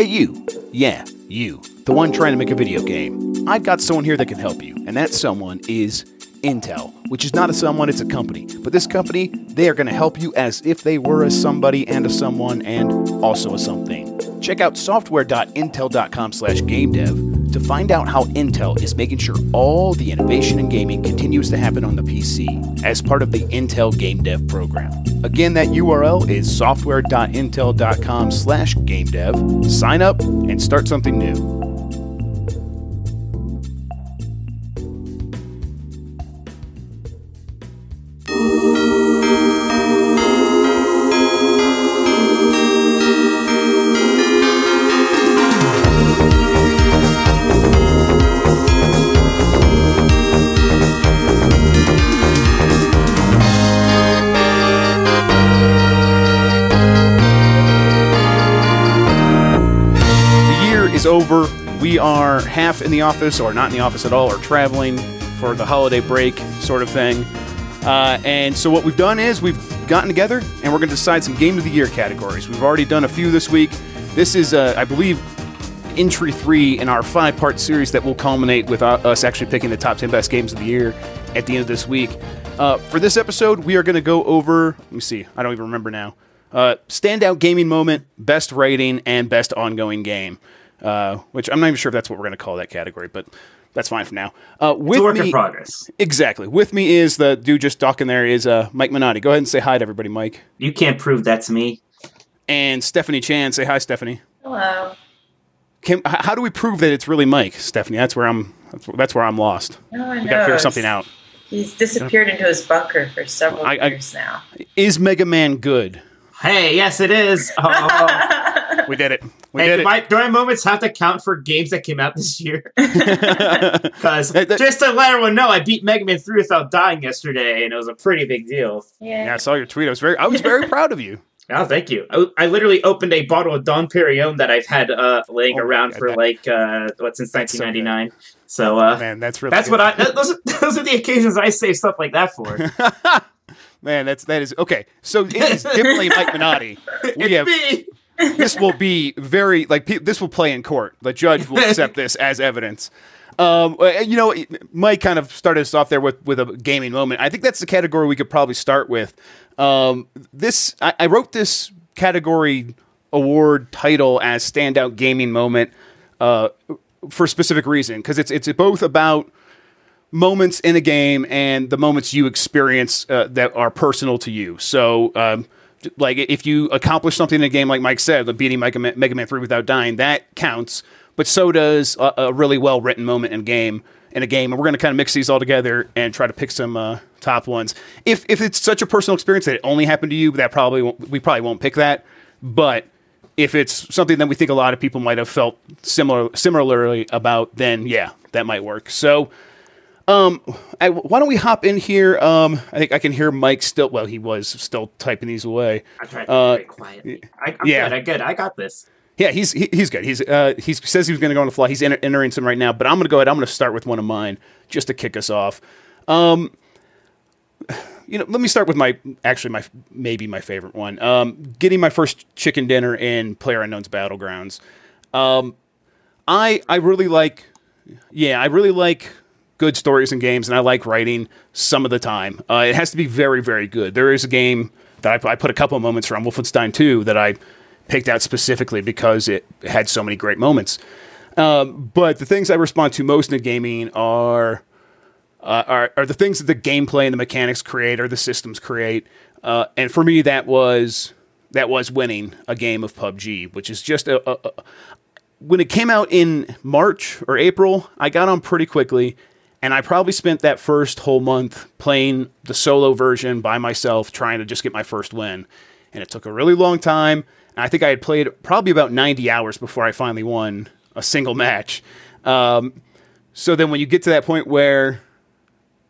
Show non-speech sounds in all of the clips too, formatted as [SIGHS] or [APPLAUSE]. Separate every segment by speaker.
Speaker 1: Hey, you. Yeah, you. The one trying to make a video game. I've got someone here that can help you, and that someone is Intel, which is not a someone, it's a company. But this company, they are going to help you as if they were a somebody and a someone and also a something. Check out software.intel.com slash game dev to find out how Intel is making sure all the innovation in gaming continues to happen on the PC as part of the Intel Game Dev program. Again, that URL is software.intel.com slash game dev. Sign up and start something new. Half in the office, or not in the office at all, or traveling for the holiday break sort of thing. Uh, and so, what we've done is we've gotten together and we're going to decide some Game of the Year categories. We've already done a few this week. This is, uh, I believe, entry three in our five part series that will culminate with uh, us actually picking the top 10 best games of the year at the end of this week. Uh, for this episode, we are going to go over, let me see, I don't even remember now. Uh, standout gaming moment, best rating, and best ongoing game. Uh, which I'm not even sure if that's what we're going to call that category, but that's fine for now. Uh, with
Speaker 2: It's a work
Speaker 1: me,
Speaker 2: in progress.
Speaker 1: exactly. With me is the dude just talking there is uh, Mike Minotti. Go ahead and say hi to everybody, Mike.
Speaker 2: You can't prove that to me.
Speaker 1: And Stephanie Chan. Say hi, Stephanie.
Speaker 3: Hello.
Speaker 1: Can, how do we prove that it's really Mike, Stephanie? That's where I'm. That's, that's where I'm lost.
Speaker 3: No one
Speaker 1: We got to figure something out.
Speaker 3: He's disappeared into his bunker for several
Speaker 1: I- I-
Speaker 3: years now.
Speaker 1: Is Mega Man good?
Speaker 2: Hey, yes, it is. Oh, [LAUGHS]
Speaker 1: We did it. We
Speaker 2: hey,
Speaker 1: did
Speaker 2: do
Speaker 1: it.
Speaker 2: my, do my moments have to count for games that came out this year? [LAUGHS] Because just to let everyone know, I beat Mega Man 3 without dying yesterday, and it was a pretty big deal.
Speaker 3: Yeah.
Speaker 1: yeah, I saw your tweet. I was very. I was very [LAUGHS] proud of you.
Speaker 2: Oh, thank you. I, I literally opened a bottle of Dom Pérignon that I've had uh, laying
Speaker 1: Oh
Speaker 2: around
Speaker 1: God,
Speaker 2: for
Speaker 1: that-
Speaker 2: like uh, what since
Speaker 1: That's so
Speaker 2: 1999. So, uh,
Speaker 1: Man, that's really.
Speaker 2: that's
Speaker 1: good.
Speaker 2: what I. That, those, are, [LAUGHS] those are the occasions I save stuff like that for.
Speaker 1: Man, that's that is okay. So it is definitely Mike Minotti. We have
Speaker 2: me.
Speaker 1: This will be very like pe- this will play in court. The judge will accept this as evidence. Um, uh, you know, Mike kind of started us off there with with a gaming moment. I think that's the category we could probably start with. Um, this I, I wrote this category award title as standout gaming moment uh, for a specific reason because it's it's both about moments in a game and the moments you experience uh, that are personal to you. So, um, like if you accomplish something in a game, like Mike said, like beating Mega Man, Mega Man Three without dying, that counts. But so does a, a really well written moment in game in a game, and we're going to kind of mix these all together and try to pick some uh, top ones. If if it's such a personal experience that it only happened to you, that probably won't, we probably won't pick that. But if it's something that we think a lot of people might have felt similar similarly about, then yeah, that might work. So. Um, I, why don't we hop in here? Um, I think I can hear Mike still. Well, he was still typing these away.
Speaker 2: I tried to
Speaker 1: Uh,
Speaker 2: be very quiet. I, I'm
Speaker 1: yeah.
Speaker 2: good. I'm good. I got this.
Speaker 1: Yeah, he's he, he's good. He's uh he says he was going to go on the fly. He's enter, entering some right now, but I'm going to go ahead. I'm going to start with one of mine just to kick us off. Um, you know, let me start with my actually my maybe my favorite one. Um, getting my first chicken dinner in Player Unknown's Battlegrounds. Um, I I really like, yeah, I really like good stories and games, and I like writing some of the time. Uh, it has to be very very good. There is a game that I, I put a couple of moments from Wolfenstein 2 that I picked out specifically because it had so many great moments. Um, but the things I respond to most in gaming are uh, are, are the things that the gameplay and the mechanics create or the systems create. Uh, and for me, that was that was winning a game of PUBG, which is just a, a, a when it came out in March or April, I got on pretty quickly, and I probably spent that first whole month playing the solo version by myself, trying to just get my first win. And it took a really long time. And I think I had played probably about 90 hours before I finally won a single match. Um, so then when you get to that point where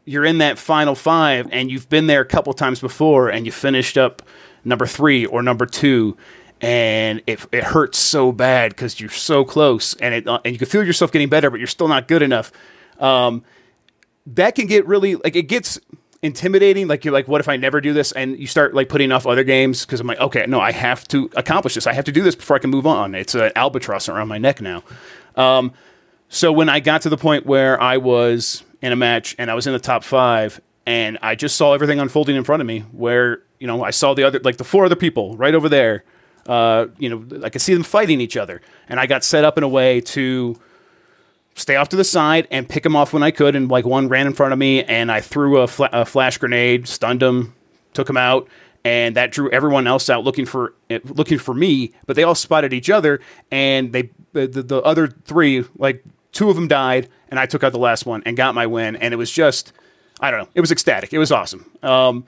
Speaker 1: you're in that final five and you've been there a couple times before and you finished up number three or number two and it, it hurts so bad because you're so close and it uh, and you can feel yourself getting better but you're still not good enough um, that can get really like it gets intimidating. Like you're like, what if I never do this? And you start like putting off other games because I'm like, okay, no, I have to accomplish this. I have to do this before I can move on. It's an albatross around my neck now. Um, so when I got to the point where I was in a match and I was in the top five, and I just saw everything unfolding in front of me, where you know I saw the other like the four other people right over there. Uh, you know, I could see them fighting each other, and I got set up in a way to stay off to the side and pick them off when I could. And like one ran in front of me, and I threw a, fla- a flash grenade, stunned him, took him out, and that drew everyone else out looking for looking for me. But they all spotted each other, and they the, the, the other three like two of them died, and I took out the last one and got my win. And it was just I don't know, it was ecstatic. It was awesome. Um,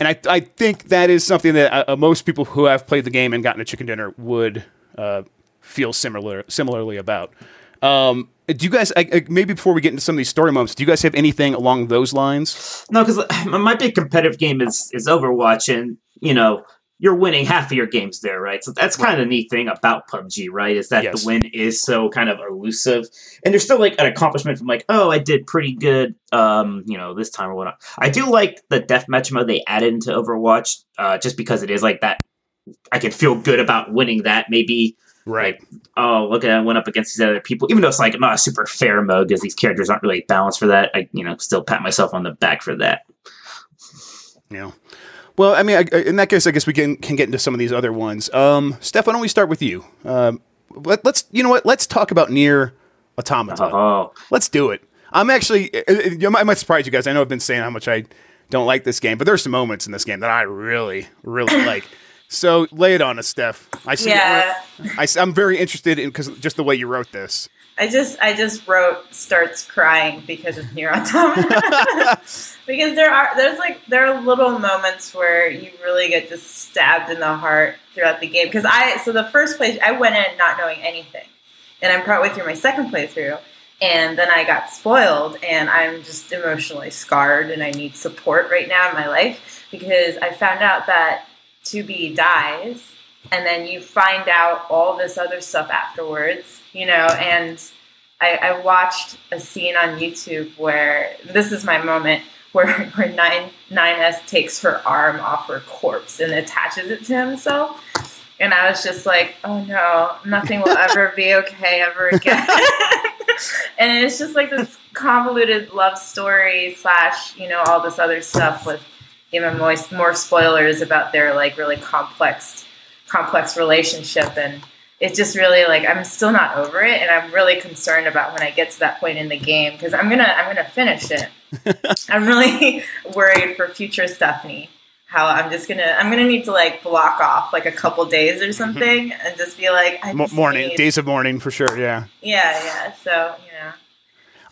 Speaker 1: and I, I think that is something that uh, most people who have played the game and gotten a chicken dinner would uh, feel similar similarly about. Um, do you guys I, maybe before we get into some of these story moments, do you guys have anything along those lines?
Speaker 2: No, because [CLEARS THROAT] my big competitive game is is Overwatch, and you know you're winning half of your games there, right? So that's kind of the neat thing about PUBG, right? Is that
Speaker 1: Yes.
Speaker 2: the win is so kind of elusive, and there's still like an accomplishment from like, oh, I did pretty good, um, you know, this time or whatnot. I do like the deathmatch mode they added into Overwatch, uh, just because it is like that. I can feel good about winning that. Maybe
Speaker 1: Right.
Speaker 2: oh, look at I went up against these other people, even though it's like not a super fair mode because these characters aren't really balanced for that. I, you know, still pat myself on the back for that.
Speaker 1: Yeah. Well, I mean, I, in that case, I guess we can can get into some of these other ones. Um, Steph, why don't we start with you? Um, let, let's, you know what? Let's talk about Nier Automata.
Speaker 2: Oh,
Speaker 1: Let's do it. I'm actually, you might- I might surprise you guys. I know I've been saying how much I don't like this game, but there's some moments in this game that I really, really [COUGHS] like. So lay it on us, Steph. I see.
Speaker 3: Yeah.
Speaker 1: I, am very interested in because just the way you wrote this.
Speaker 3: I just I just wrote starts crying because of Automata. [LAUGHS] because there are there's like there are little moments where you really get just stabbed in the heart throughout the game. Because I so the first place I went in not knowing anything, and I'm partway through my second playthrough, and then I got spoiled, and I'm just emotionally scarred, and I need support right now in my life because I found out that 2B dies and then you find out all this other stuff afterwards, you know. And I, I watched a scene on YouTube where this is my moment where [LAUGHS] where nine nine S takes her arm off her corpse and attaches it to himself. And I was just like, oh no, nothing will ever [LAUGHS] be okay ever again. [LAUGHS] and it's just like this convoluted love story slash, you know, all this other stuff with even more, more spoilers about their like really complex complex relationship and it's just really like I'm still not over it and I'm really concerned about when I get to that point in the game because I'm gonna I'm gonna finish it. [LAUGHS] I'm really [LAUGHS] worried for future Stephanie. How I'm just gonna I'm gonna need to like block off like a couple days or mm-hmm. something and just be like I just
Speaker 1: morning,
Speaker 3: need-
Speaker 1: days of mourning for sure. Yeah.
Speaker 3: Yeah, yeah. So you know.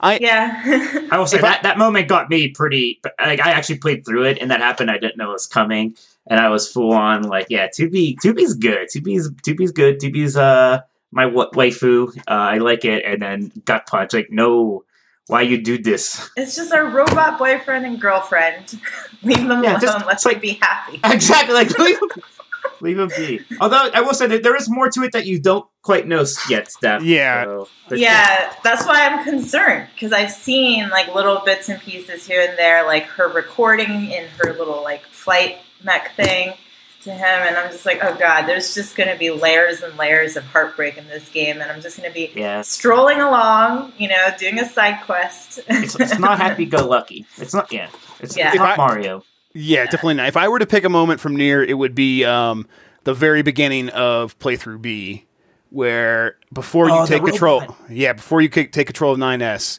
Speaker 1: I-
Speaker 3: yeah.
Speaker 2: I will say
Speaker 1: If I-
Speaker 2: that that moment got me pretty. Like I actually played through it, and that happened. I didn't know it was coming, and I was full on like, yeah, two B, two good. Two B's, two B's good. Two B's uh my wa- waifu. Uh, I like it, and then gut punch. Like, no, why you do this?
Speaker 3: it's just our robot boyfriend and girlfriend. [LAUGHS] Leave them
Speaker 2: Yeah,
Speaker 3: alone.
Speaker 2: just-
Speaker 3: Let's
Speaker 2: like-
Speaker 3: be happy.
Speaker 2: exactly. Like [LAUGHS] leave, leave him be. Although I will say that there is more to it that you don't quite know yet, Steph.
Speaker 1: Yeah.
Speaker 2: So, but-
Speaker 3: Yeah, that's why I'm concerned because I've seen like little bits and pieces here and there, like her recording in her little like flight mech thing to him, and I'm just like, oh god, there's just gonna be layers and layers of heartbreak in this game, and I'm just gonna be
Speaker 2: Yeah.
Speaker 3: strolling along, you know, doing a side quest.
Speaker 2: It's, it's not [LAUGHS] happy go lucky. It's not. Yeah. It's,
Speaker 3: Yeah.
Speaker 2: it's not
Speaker 1: I-
Speaker 2: Mario.
Speaker 1: Yeah, definitely not. If I were to pick a moment from Nier, it would be um, the very beginning of playthrough B, where before you
Speaker 2: Oh, the
Speaker 1: take control,
Speaker 2: robot.
Speaker 1: yeah, before you take control of 9S,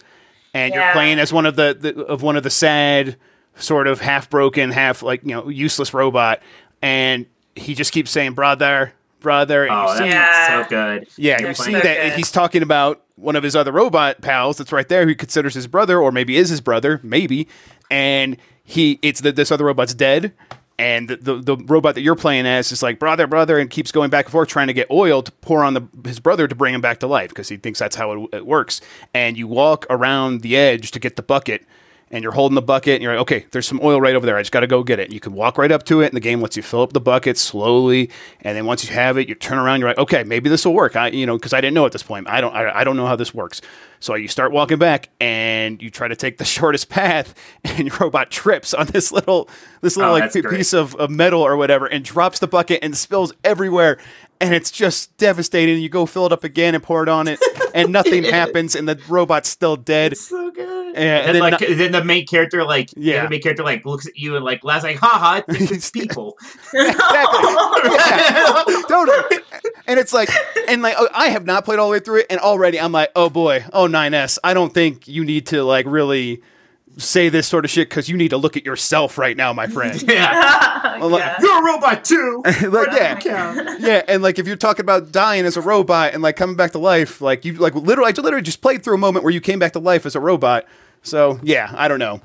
Speaker 1: and you're playing as one of the, the of one of the sad, sort of half broken, half like you know useless robot, and he just keeps saying brother, brother. And
Speaker 2: Oh,
Speaker 1: you
Speaker 2: that's
Speaker 1: see,
Speaker 3: Yeah.
Speaker 2: so good.
Speaker 1: yeah, you
Speaker 3: They're
Speaker 1: see
Speaker 3: so
Speaker 1: that
Speaker 3: good.
Speaker 1: he's talking about one of his other robot pals that's right there who he considers his brother or maybe is his brother, maybe. And he it's that this other robot's dead and the, the the robot that you're playing as is like brother brother and keeps going back and forth trying to get oil to pour on the his brother to bring him back to life because he thinks that's how it, it works. And you walk around the edge to get the bucket and you're holding the bucket and you're like, okay, there's some oil right over there. I just got to go get it. And You can walk right up to it and the game lets you fill up the bucket slowly. And then once you have it, you turn around, you're like, okay, maybe this will work. I, you know, cause I didn't know at this point. I don't, I, I don't know how this works. So you start walking back and you try to take the [LAUGHS] shortest path and your robot trips on this little, this little
Speaker 2: Oh,
Speaker 1: like
Speaker 2: that's
Speaker 1: p-
Speaker 2: great.
Speaker 1: piece of, of metal or whatever and drops the bucket and spills everywhere. And it's just devastating. You go fill it up again and pour it on it and [LAUGHS] nothing happens and the robot's still dead.
Speaker 2: so good.
Speaker 1: Yeah,
Speaker 2: and,
Speaker 1: and
Speaker 2: then,
Speaker 1: then
Speaker 2: like then the main character like yeah,
Speaker 1: Yeah.
Speaker 2: the main character like looks at you and like laughs like haha it's it's people. [LAUGHS]
Speaker 1: Exactly. totally. [LAUGHS] And it's like, and like, oh, I have not played all the way through it, and already I'm like, oh boy, oh 9S, I don't think you need to like really say this sort of shit because you need to look at yourself right now, my friend. [LAUGHS]
Speaker 2: yeah. [LAUGHS]
Speaker 1: Well, like-
Speaker 2: You're a robot too. [LAUGHS]
Speaker 1: like, yeah,
Speaker 2: Count.
Speaker 1: yeah, and like if you're talking about dying as a robot and like coming back to life, like you like literally, I literally just played through a moment where you came back to life as a robot. So yeah, I don't know.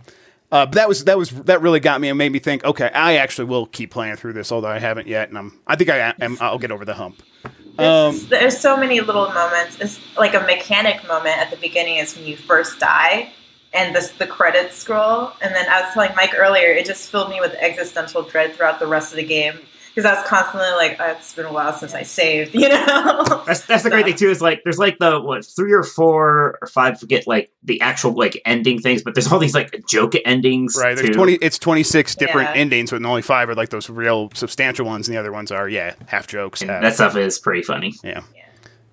Speaker 1: Uh, but that was that was that really got me and made me think. Okay, I actually will keep playing through this, although I haven't yet, and I'm I think I am. I'll get over the hump. Um,
Speaker 3: There's, there's so many little moments. It's like a mechanic moment at the beginning is when you first die, and the the credits scroll. And then I was telling Mike earlier, it just filled me with existential dread throughout the rest of the game because I was constantly like, oh, "It's been a while since I saved," [LAUGHS] you know.
Speaker 2: That's that's the great thing too. Is like there's like the what three or four or five forget like the actual like ending things, but there's all these like joke endings.
Speaker 1: Right. There's
Speaker 2: too.
Speaker 1: twenty. It's twenty six different
Speaker 3: Yeah.
Speaker 1: endings, but only five are like those real substantial ones, and the other ones are yeah half jokes.
Speaker 2: And
Speaker 1: half-
Speaker 2: that stuff is pretty funny.
Speaker 1: yeah.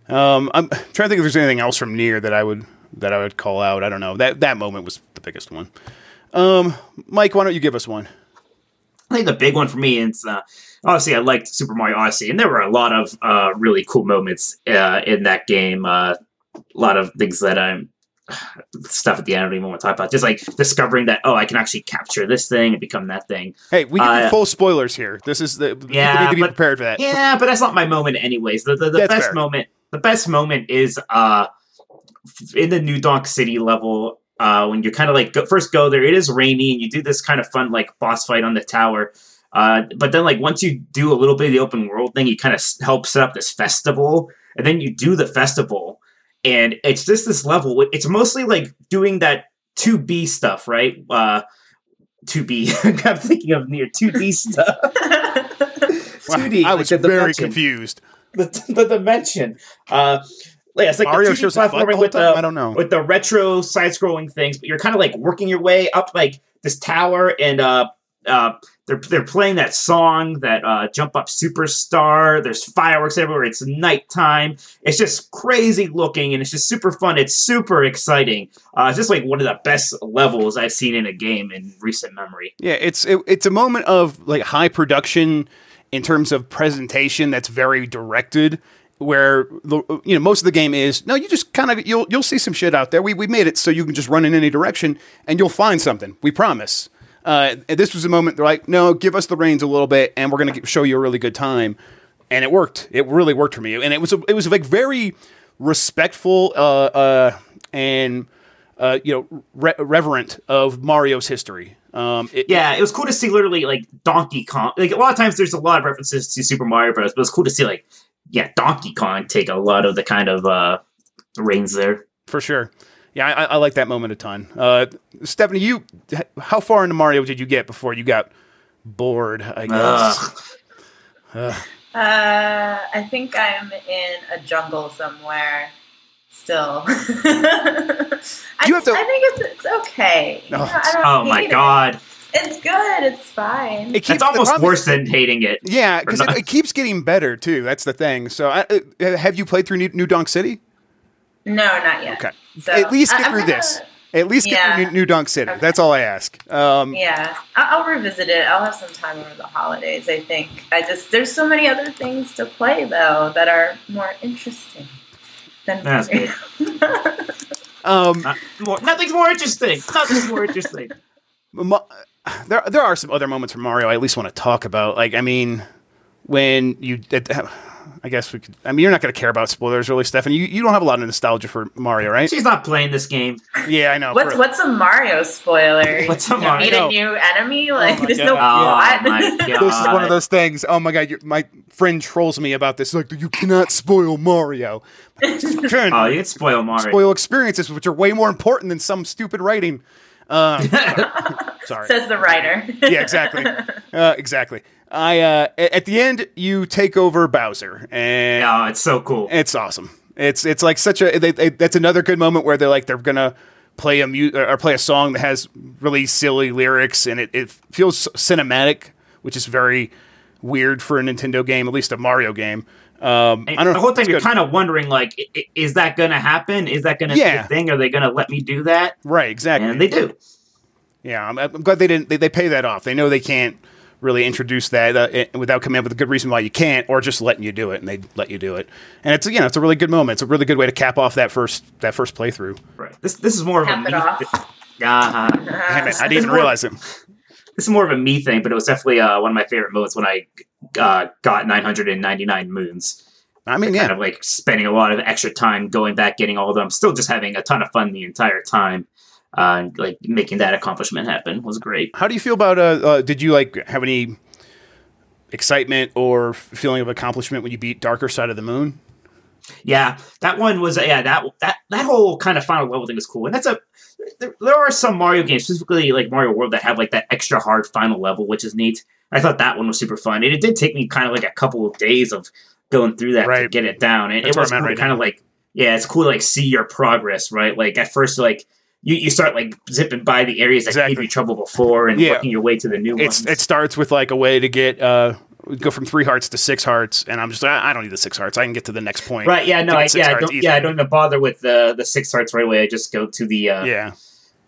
Speaker 1: Um, I'm trying to think if there's anything else from Nier that I would that I would call out. I don't know. That that moment was the biggest one. Um, Mike, why don't you give us one?
Speaker 2: I think the big one for me is uh, honestly I liked Super Mario Odyssey, and there were a lot of uh, really cool moments uh, in that game. Uh, a lot of things that I'm [SIGHS] stuff at the end I don't even want to talk about. Just like discovering that oh, I can actually capture this thing and become that thing.
Speaker 1: Hey, we can do
Speaker 2: Uh,
Speaker 1: full spoilers here. This is the
Speaker 2: Yeah,
Speaker 1: need to be
Speaker 2: but-
Speaker 1: prepared for that.
Speaker 2: Yeah, but that's not my moment, anyways. The the, the best
Speaker 1: fair.
Speaker 2: moment, the best moment is uh in the New Donk City level. Uh, when you kind of like go, first go there, it is rainy, and you do this kind of fun like boss fight on the tower. Uh, but then like once you do a little bit of the open world thing, you kind of s- help set up this festival, and then you do the festival, and it's just this level. It's mostly like doing that two B stuff, right? Uh, two B. [LAUGHS] I'm thinking of Nier two [LAUGHS] D stuff.
Speaker 1: Wow,
Speaker 2: 2D,
Speaker 1: I
Speaker 2: like
Speaker 1: was
Speaker 2: the
Speaker 1: very
Speaker 2: dimension.
Speaker 1: confused.
Speaker 2: the, the dimension. Uh, yeah, it's like
Speaker 1: Mario
Speaker 2: the 2D
Speaker 1: shows
Speaker 2: platforming with the
Speaker 1: I don't know.
Speaker 2: with the retro side-scrolling things, but you're kind of like working your way up like this tower, and uh, uh, they're they're playing that song that uh, Jump Up Superstar. There's fireworks everywhere. It's nighttime. It's just crazy looking, and it's just super fun. It's super exciting. Uh, it's just like one of the best levels I've seen in a game in recent memory.
Speaker 1: Yeah, it's it, it's a moment of like high production in terms of presentation that's very directed. Where you know most of the game is no, you just kind of you'll you'll see some shit out there. We we made it so you can just run in any direction and you'll find something. We promise. Uh, this was a moment they're like, no, give us the reins a little bit, and we're gonna show you a really good time. And it worked. It really worked for me, and it was a, it was like very respectful uh, uh, and uh, you know re- reverent of Mario's history. Um, it,
Speaker 2: Yeah, it was cool to see literally like Donkey Kong. Like a lot of times, there's a lot of references to Super Mario Bros. But it's cool to see like yeah, Donkey Kong take a lot of the kind of uh reins there.
Speaker 1: for sure. Yeah, I, I like that moment a ton. Uh, Stephanie, you, how far into Mario did you get before you got bored? I guess.
Speaker 2: Ugh.
Speaker 3: Uh, I think I'm in a jungle somewhere still. [LAUGHS] I,
Speaker 1: You have to-
Speaker 3: I think it's it's okay. You
Speaker 1: Oh,
Speaker 3: know, I don't
Speaker 2: Oh my
Speaker 3: god. it.
Speaker 2: God,
Speaker 3: It's good. It's fine.
Speaker 1: It keeps-
Speaker 2: that's
Speaker 1: the
Speaker 2: almost worse than hating it.
Speaker 1: Yeah, because it, it keeps getting better too. That's the thing. So, I, uh, have you played through New, New Donk City?
Speaker 3: no, not yet.
Speaker 1: Okay,
Speaker 3: So,
Speaker 1: at least get
Speaker 3: I'm
Speaker 1: through
Speaker 3: gonna-
Speaker 1: this. At least get
Speaker 3: Yeah.
Speaker 1: through New, New Donk City.
Speaker 3: Okay.
Speaker 1: That's all I ask. Um,
Speaker 3: Yeah, I- I'll revisit it. I'll have some time over the holidays. I think. I just there's so many other things to play though that are more interesting than
Speaker 2: That's [LAUGHS]
Speaker 3: Mario.
Speaker 1: um,
Speaker 2: Not more, nothing's more interesting. Nothing's more interesting. [LAUGHS]
Speaker 1: Mo- there there are some other moments from Mario I at least want to talk about. Like, I mean, when you, it, I guess we could. I mean, you're not going to care about spoilers, really, Stephanie. You, you don't have a lot of nostalgia for Mario, right?
Speaker 2: She's not playing this game.
Speaker 1: Yeah, I know.
Speaker 3: What's
Speaker 1: For-
Speaker 3: what's a Mario spoiler? [LAUGHS]
Speaker 2: What's a
Speaker 3: You
Speaker 2: Mario?
Speaker 3: meet a new enemy? Oh like
Speaker 1: my
Speaker 3: there's
Speaker 1: God.
Speaker 3: no
Speaker 2: Oh
Speaker 3: plot.
Speaker 2: my [LAUGHS]
Speaker 1: this is one of those things. Oh my god, my friend trolls me about this. Like, you cannot spoil Mario. [LAUGHS]
Speaker 2: Oh, you can spoil Mario.
Speaker 1: spoil experiences, which are way more important than some stupid writing. Um, [LAUGHS] sorry.
Speaker 3: Says the writer. [LAUGHS]
Speaker 1: yeah, exactly. Uh, exactly. I uh, at the end you take over Bowser, and
Speaker 2: Oh, it's so cool.
Speaker 1: it's awesome. It's it's like such a they, they, that's another good moment where they're like they're gonna play a mu- or play a song that has really silly lyrics and it, it feels cinematic, which is very weird for a Nintendo game, at least a Mario game. Um, I don't
Speaker 2: the whole time you're kind of wondering, like, i- i- is that going to happen? Is that going to
Speaker 1: Yeah.
Speaker 2: be a thing? Are they going to let me do that?
Speaker 1: right, exactly.
Speaker 2: And they do.
Speaker 1: Yeah, I'm, I'm glad they didn't. They, they pay that off. They know they can't really introduce that uh, without coming up with a good reason why you can't, or just letting you do it, and they let you do it. And it's you know it's a really good moment. It's a really good way to cap off that first that first playthrough.
Speaker 2: Right. This this is more of
Speaker 3: Cap
Speaker 2: a me.
Speaker 3: off.
Speaker 2: Uh-huh.
Speaker 1: Damn it, I didn't even realize it.
Speaker 2: This is more of a me thing, but it was definitely uh, one of my favorite moments when I uh, got 999 moons.
Speaker 1: I mean,
Speaker 2: Kind
Speaker 1: yeah,
Speaker 2: of like spending a lot of extra time going back, getting all of them. Still just having a ton of fun the entire time. Uh, like making that accomplishment happen was great.
Speaker 1: How do you feel about? Uh, uh, did you like have any excitement or feeling of accomplishment when you beat Darker Side of the Moon?
Speaker 2: Yeah, that one was yeah that that that whole kind of final level thing was cool, and that's a there, there are some Mario games, specifically like Mario World, that have like that extra hard final level, which is neat. I thought that one was super fun, and it did take me kind of like a couple of days of going through that to get it down, and
Speaker 1: That's
Speaker 2: it was cool
Speaker 1: right
Speaker 2: kind of like yeah, it's cool to like see your progress, right? Like at first, like you, you start like zipping by the areas that
Speaker 1: Exactly.
Speaker 2: gave you trouble before, and
Speaker 1: Yeah.
Speaker 2: working your way to the new
Speaker 1: It's
Speaker 2: ones.
Speaker 1: it starts with like a way to get uh go from three hearts to six hearts, and I'm just I I don't need the six hearts. I can get to the next point.
Speaker 2: Right, yeah, no, I, yeah, I don't,
Speaker 1: easily.
Speaker 2: yeah, I don't even bother with the the six hearts right away. I just go to the uh,
Speaker 1: Yeah,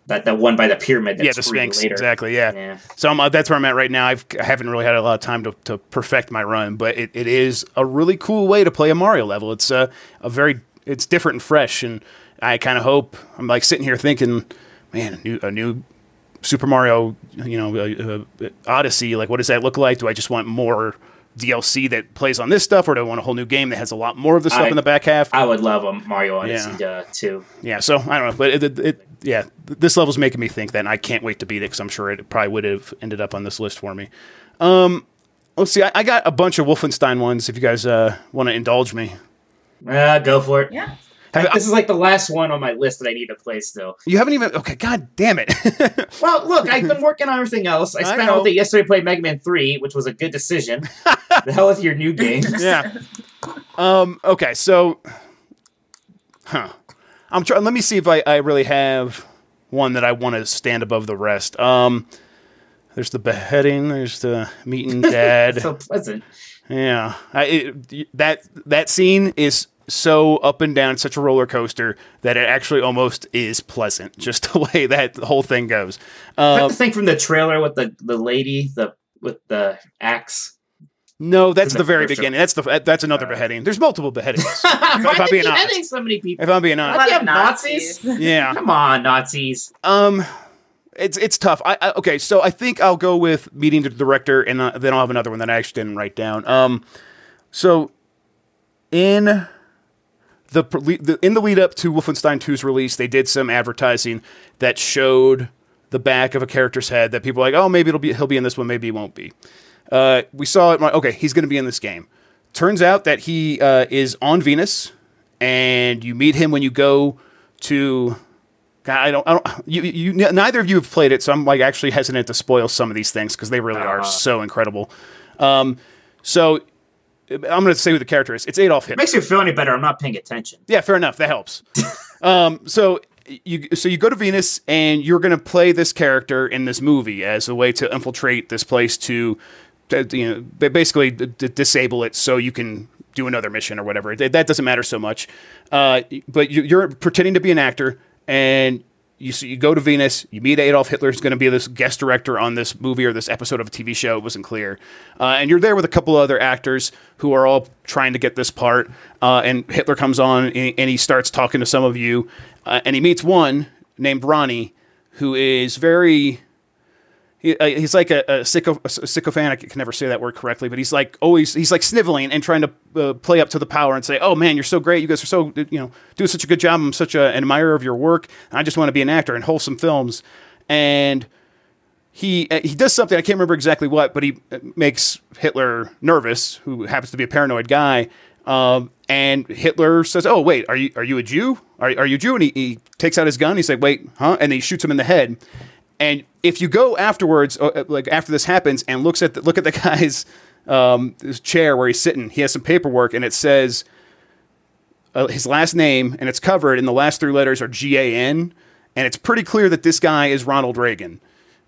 Speaker 2: that that one by the pyramid. That's
Speaker 1: yeah, the Sphinx.
Speaker 2: later.
Speaker 1: Exactly. Yeah.
Speaker 2: Yeah.
Speaker 1: So I'm, uh, that's where I'm at right now. I've, I haven't really had a lot of time to, to perfect my run, but it, it is a really cool way to play a Mario level. It's a, a very it's different and fresh, and I kind of hope I'm like sitting here thinking, man, a new, a new Super Mario, you know, uh, uh, Odyssey. Like, what does that look like? Do I just want more DLC that plays on this stuff, or do I want a whole new game that has a lot more of the stuff
Speaker 2: I-
Speaker 1: in the back half?
Speaker 2: I would love a Mario Odyssey uh, too.
Speaker 1: Yeah, so I don't know, but it, it, it yeah, th- this level's making me think that, and I can't wait to beat it because I'm sure it probably would have ended up on this list for me. Um, let's see, I, I got a bunch of Wolfenstein ones. If you guys uh, want to indulge me,
Speaker 2: Uh, go for it.
Speaker 3: Yeah.
Speaker 1: Have-
Speaker 2: this is like the last one on my list that I need to play still.
Speaker 1: you haven't even. Okay, god damn it. [LAUGHS]
Speaker 2: Well, look, I've been working on everything else. I
Speaker 1: I
Speaker 2: spent
Speaker 1: know.
Speaker 2: all day yesterday playing Mega Man 3, which was a good decision. the hell with your new games. [LAUGHS]
Speaker 1: yeah. Um. Okay. So, huh. I'm trying. Let me see if I, I really have one that I want to stand above the rest. Um. There's the beheading. There's the meeting [LAUGHS] dad.
Speaker 2: so pleasant.
Speaker 1: Yeah, I, it, that that scene is so up and down, such a roller coaster that it actually almost is pleasant, [LAUGHS] just the way that the whole thing goes.
Speaker 2: Is that
Speaker 1: Uh,
Speaker 2: the thing from the trailer with the, the lady, the with the axe.
Speaker 1: no, that's
Speaker 2: Isn't
Speaker 1: the very
Speaker 2: first
Speaker 1: beginning. That's the that's another
Speaker 2: Uh,
Speaker 1: beginning. There's multiple beheadings. [LAUGHS]
Speaker 2: Why
Speaker 1: I'm being
Speaker 2: you
Speaker 1: honest.
Speaker 2: beheading so many people?
Speaker 1: if I'm being honest,
Speaker 2: Why you have
Speaker 3: Nazis.
Speaker 2: Nazis? [LAUGHS]
Speaker 1: yeah.
Speaker 2: Come on, Nazis.
Speaker 1: Um, it's it's tough. I, I okay, so I think I'll go with meeting the director, and uh, then I'll have another one that I actually didn't write down. Um, so in the, the in the lead up to Wolfenstein 2's release, they did some advertising that showed the back of a character's head that people were like, oh, maybe it'll be he'll be in this one, maybe he won't be. Uh, we saw it. Okay, he's going to be in this game. Turns out that he uh, is on Venus, and you meet him when you go to. God, I don't. I don't. You, you. Neither of you have played it, so I'm like actually hesitant to spoil some of these things because they really are
Speaker 2: Uh.
Speaker 1: so incredible. Um, so I'm going to say who the character is. It's Adolf Hitler.
Speaker 2: Makes you feel any better. I'm not paying attention.
Speaker 1: Yeah, fair enough. That helps. um, so you so you go to Venus and you're going to play this character in this movie as a way to infiltrate this place to, to you know, basically d- d- disable it so you can do another mission or whatever. That that doesn't matter so much. Uh, but you, you're pretending to be an actor and. You, so you go to Venus, you meet Adolf Hitler, who's going to be this guest director on this movie or this episode of a TV show. It wasn't clear. Uh, and you're there with a couple other actors who are all trying to get this part. Uh, and Hitler comes on and, and he starts talking to some of you. Uh, and he meets one named Ronnie, who is very. He, uh, he's like a, a, syco, a sycophant. I can never say that word correctly, but he's like always he's like sniveling and trying to uh, play up to the power and say, "Oh man, you're so great. You guys are so you know doing such a good job. I'm such a, an admirer of your work. And I just want to be an actor in wholesome films." And he uh, he does something I can't remember exactly what, but he uh, makes Hitler nervous, who happens to be a paranoid guy. Um, and Hitler says, "Oh wait, are you are you a Jew? Are, are you Jew?" And he, he takes out his gun. He's like, "Wait, huh?" And he shoots him in the head. And if you go afterwards, uh, like after this happens, and looks at the, look at the [LAUGHS] guy's um, his chair where he's sitting, he has some paperwork, and it says uh, his last name, and it's covered, and the last three letters are G A N, and it's pretty clear that this guy is Ronald Reagan.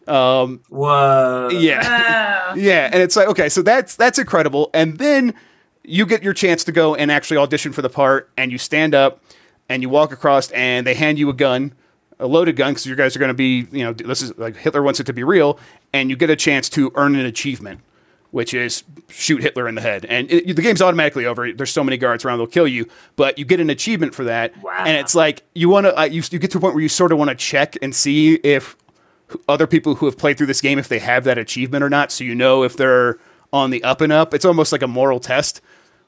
Speaker 1: Um,
Speaker 2: Whoa.
Speaker 1: yeah, [LAUGHS] yeah, and it's like okay, so that's that's incredible, and then you get your chance to go and actually audition for the part, and you stand up and you walk across, and they hand you a gun, a loaded gun, because you guys are going to be, you know, this is like Hitler wants it to be real, and you get a chance to earn an achievement, which is shoot Hitler in the head, and it, the game's automatically over. There's so many guards around they'll kill you, but you get an achievement for that,
Speaker 2: Wow.
Speaker 1: and it's like you want to, uh, you you get to a point where you sort of want to check and see if other people who have played through this game if they have that achievement or not, so you know if they're on the up and up. It's almost like a moral test.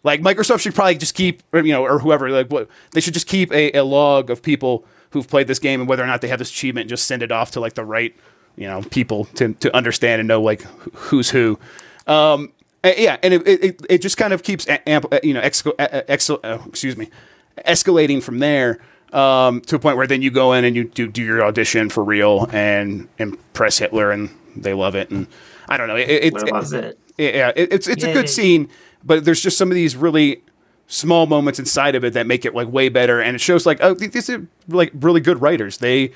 Speaker 1: Like Microsoft should probably just keep, or, you know, or whoever, like what they should just keep a, a log of people who've played this game and whether or not they have this achievement, and just send it off to like the right, you know, people to to understand and know like who's who. Um, yeah, and it, it, it just kind of keeps amp, uh, you know, exco, uh, uh, uh, excuse me, escalating from there um, to a point where then you go in and you do, do your audition for real and impress Hitler and they love it and I don't know it, it,
Speaker 2: loves it.
Speaker 1: yeah it, it's it's a good scene but there's just some of these really small moments inside of it that make it like way better and it shows like oh these are like really good writers they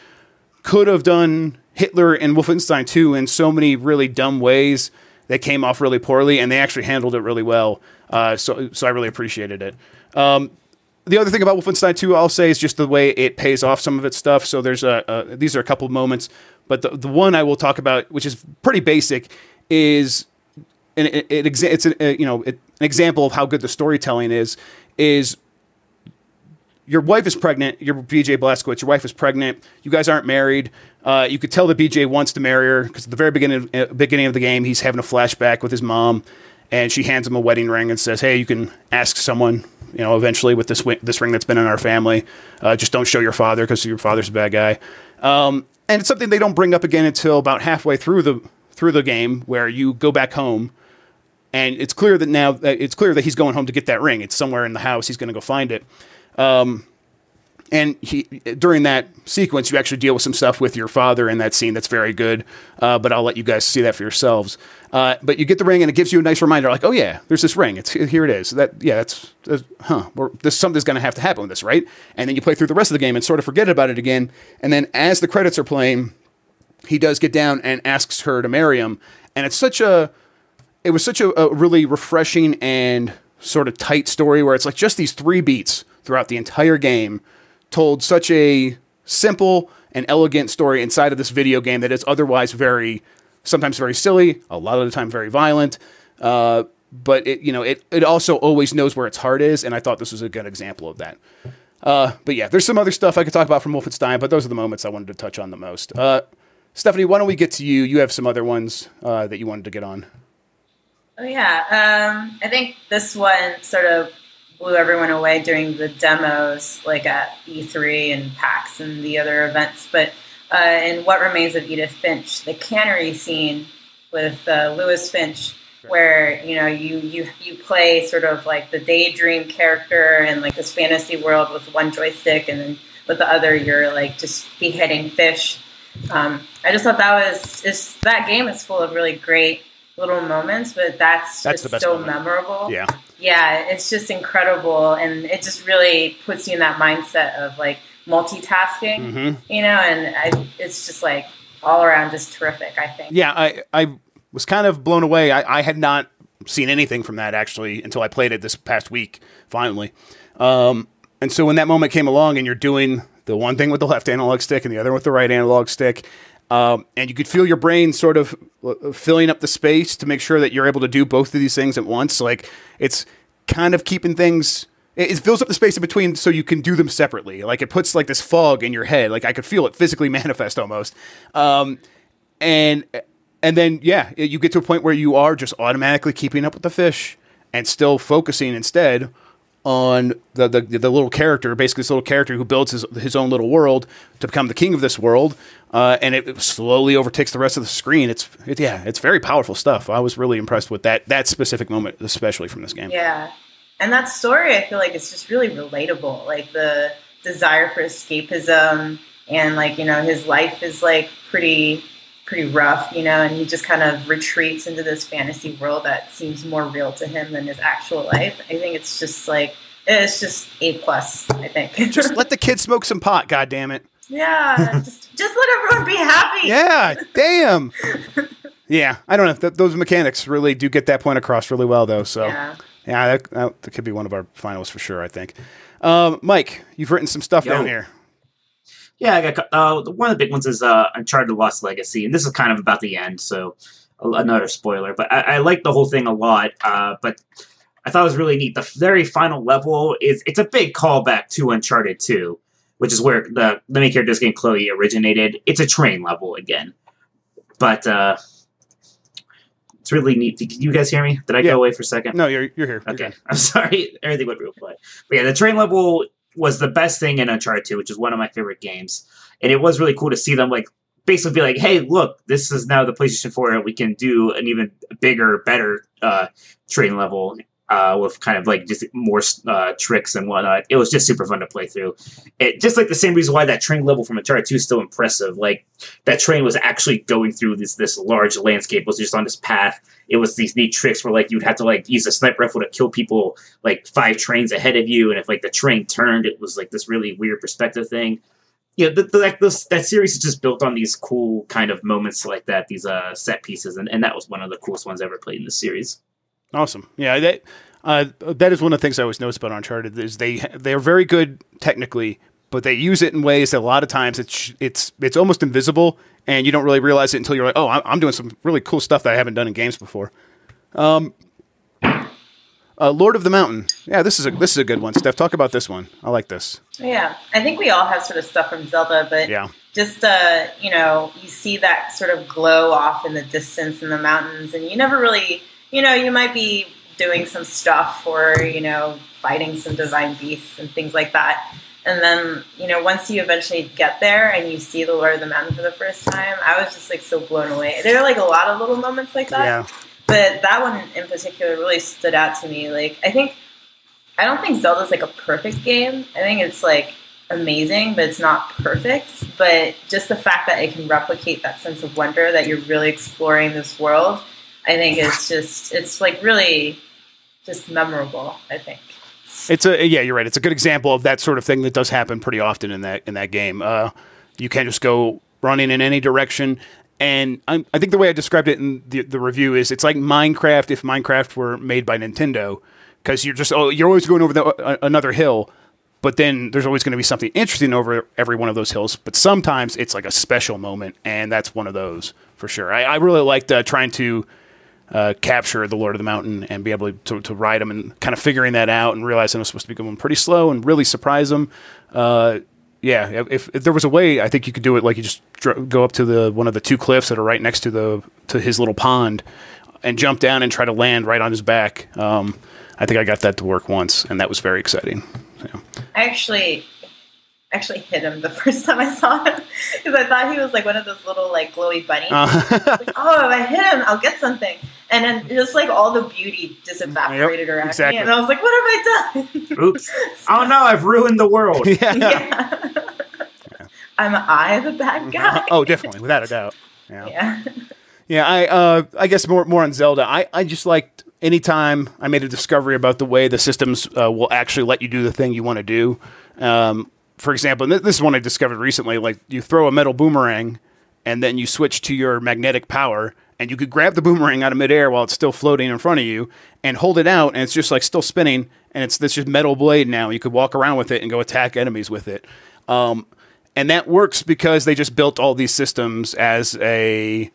Speaker 1: could have done Hitler and Wolfenstein 2 in so many really dumb ways that came off really poorly, and they actually handled it really well. Uh, so, so I really appreciated it. Um, the other thing about Wolfenstein 2, I'll say, is just the way it pays off some of its stuff. So there's a, a these are a couple moments, but the the one I will talk about, which is pretty basic, is an, it's a, you know an example of how good the storytelling is. Is your wife is pregnant. Your BJ Blazkowicz, your wife is pregnant. You guys aren't married. Uh, you could tell that BJ wants to marry her because at the very beginning uh, beginning of the game, he's having a flashback with his mom, and she hands him a wedding ring and says, "Hey, you can ask someone, you know, eventually with this this ring that's been in our family. Uh, just don't show your father because your father's a bad guy." Um, and it's something they don't bring up again until about halfway through the through the game, where you go back home and it's clear that now that it's clear that he's going home to get that ring. It's somewhere in the house. He's going to go find it. Um, and he during that sequence, you actually deal with some stuff with your father in that scene that's very good. Uh, but I'll let you guys see that for yourselves. Uh, but you get the ring, and it gives you a nice reminder, like, oh yeah, there's this ring. It's here. It is. That yeah, that's, that's huh. We're, this something's going to have to happen with this, right? And then you play through the rest of the game and sort of forget about it again. And then as the credits are playing, he does get down and asks her to marry him, and it's such a it was such a, a really refreshing and sort of tight story where it's like just these three beats throughout the entire game told such a simple and elegant story inside of this video game that is otherwise very sometimes very silly a lot of the time very violent. Uh, but it you know it, it also always knows where its heart is and i thought this was a good example of that. Uh, but yeah there's some other stuff i could talk about from wolfenstein but those are the moments i wanted to touch on the most. Uh, stephanie why don't we get to you? You have some other ones uh, that you wanted to get on
Speaker 3: Oh yeah, um, I think this one sort of blew everyone away during the demos, like at E3 and PAX and the other events. But uh, in What Remains of Edith Finch, the cannery scene with uh, Lewis Finch, where you know you you you play sort of like the daydream character and like this fantasy world with one joystick, and then with the other you're like just beheading fish. Um, I just thought that was just that game is full of really great little moments, but that's,
Speaker 1: That's
Speaker 3: just so
Speaker 1: moment.
Speaker 3: memorable.
Speaker 1: yeah
Speaker 3: Yeah, it's just incredible, and it just really puts you in that mindset of like multitasking,
Speaker 1: hmm
Speaker 3: you know. And I, it's just like all around just terrific. I think.
Speaker 1: Yeah, I, I was kind of blown away. I, I had not seen anything from that actually until I played it this past week, finally. Um, and so when that moment came along and you're doing the one thing with the left analog stick and the other with the right analog stick, um, and you could feel your brain sort of uh, filling up the space to make sure that you're able to do both of these things at once. Like it's kind of keeping things. It fills up the space in between so you can do them separately. Like it puts like this fog in your head. Like I could feel it physically [LAUGHS] manifest almost. Um, and and then yeah, you get to a point where you are just automatically keeping up with the fish and still focusing instead on the the, the little character, basically this little character who builds his his own little world to become the king of this world, uh, and it, slowly overtakes the rest of the screen. It's it, yeah, it's very powerful stuff. I was really impressed with that that specific moment, especially from this game.
Speaker 3: Yeah. and that story, I feel like it's just really relatable. Like the desire for escapism, and like you know, his life is like pretty pretty rough, you know, and he just kind of retreats into this fantasy world that seems more real to him than his actual life. I think it's just like it's just a plus. I think. [LAUGHS]
Speaker 1: Just let the kid smoke some pot. God damn it.
Speaker 3: yeah, just just let everyone be happy.
Speaker 1: Yeah. Damn. Yeah, I don't know. Th- those mechanics really do get that point across really well, though. So, yeah,
Speaker 3: Yeah.
Speaker 1: that, that, that could be one of our finalists for sure. I think. Um, Mike, you've written some stuff
Speaker 2: Yo.
Speaker 1: down here.
Speaker 2: Yeah, I got uh, one of the big ones is uh, Uncharted Lost Legacy, and this is kind of about the end, so another spoiler. But I, I like the whole thing a lot. Uh, but I thought it was really neat. The very final level is it's a big callback to Uncharted 2, which is where the the main character's game Chloe originated. It's a train level again, but uh, it's really neat. Did you guys hear me? Did I
Speaker 1: Yeah.
Speaker 2: go away for a second?
Speaker 1: No, you're you're here. You're
Speaker 2: Okay,
Speaker 1: good. [LAUGHS]
Speaker 2: I'm sorry. Everything went real quiet. But yeah, the train level was the best thing in Uncharted 2, which is one of my favorite games. And it was really cool to see them like basically be like, "Hey, look, this is now the PlayStation 4. We can do an even bigger, better uh, train level." Uh, with kind of like just more uh, tricks and whatnot. It was just super fun to play through. It just like the same reason why that train level from Uncharted 2 is still impressive. Like that train was actually going through this this large landscape, was just on this path. It was these neat tricks where like you'd have to like use a sniper rifle to kill people like five trains ahead of you, and if like the train turned, it was like this really weird perspective thing. Yeah, the, the, like this, that series is just built on these cool kind of moments like that, these uh, set pieces, and, and that was one of the coolest ones I ever played in the series.
Speaker 1: Awesome. Yeah, that uh, that is one of the things I always notice about Uncharted is they they are very good technically, but they use it in ways that a lot of times it's it's it's almost invisible, and you don't really realize it until you're like, oh, I'm, I'm doing some really cool stuff that I haven't done in games before. Um, uh, Lord of the Mountain. Yeah, this is a this is a good one. Steph, talk about this one. I like this.
Speaker 3: Yeah, I think we all have sort of stuff from Zelda, but
Speaker 1: Yeah.
Speaker 3: just uh, you know, you see that sort of glow off in the distance in the mountains, and you never really, you know, you might be doing some stuff or you know, fighting some divine beasts and things like that. And then, you know, once you eventually get there and you see the Lord of the Mountain for the first time, I was just like so blown away. There are like a lot of little moments like that.
Speaker 1: Yeah.
Speaker 3: But that one in particular really stood out to me. Like, I think, I don't think Zelda's like a perfect game. I think it's like amazing, but it's not perfect. But just the fact that it can replicate that sense of wonder that you're really exploring this world, I think it's just, it's like really just memorable, I think.
Speaker 1: It's a yeah, you're right. It's a good example of that sort of thing that does happen pretty often in that in that game. Uh, you can't just go running in any direction, and i I think the way I described it in the, the review is it's like Minecraft if Minecraft were made by Nintendo, because you're just oh you're always going over the, uh, another hill, but then there's always going to be something interesting over every one of those hills. But sometimes it's like a special moment, and that's one of those for sure. I, I really liked uh, trying to uh, capture the Lord of the Mountain and be able to, to ride him and kind of figuring that out and realizing I was supposed to be going pretty slow and really surprise him. Uh, yeah, if, if there was a way, I think you could do it like you just dr- go up to the one of the two cliffs that are right next to the to his little pond and jump down and try to land right on his back. Um, I think I got that to work once, and that was very exciting.
Speaker 3: Actually actually hit him the [LAUGHS] first time I saw him because I thought he was like one of those little like glowy bunnies.
Speaker 1: Uh,
Speaker 3: like, oh, if I hit him, I'll get something. And then just like all the beauty just evaporated around
Speaker 1: exactly.
Speaker 3: me, and I was like, "What have I done?" [LAUGHS]
Speaker 2: Oops. [LAUGHS] oh no, I've ruined the world.
Speaker 1: yeah.
Speaker 3: yeah. Am I the bad guy?
Speaker 1: oh, definitely, without a doubt. Yeah.
Speaker 3: yeah.
Speaker 1: Yeah, I uh, I guess more more on Zelda. I, I just liked anytime I made a discovery about the way the systems uh, will actually let you do the thing you want to do. Um, for example, this is one I discovered recently. Like you throw a metal boomerang, and then you switch to your magnetic power, and you could grab the boomerang out of midair while it's still floating in front of you, and hold it out, and it's just like still spinning, and it's this just metal blade now. You could walk around with it and go attack enemies with it. Um, and that works because they just built all these systems as a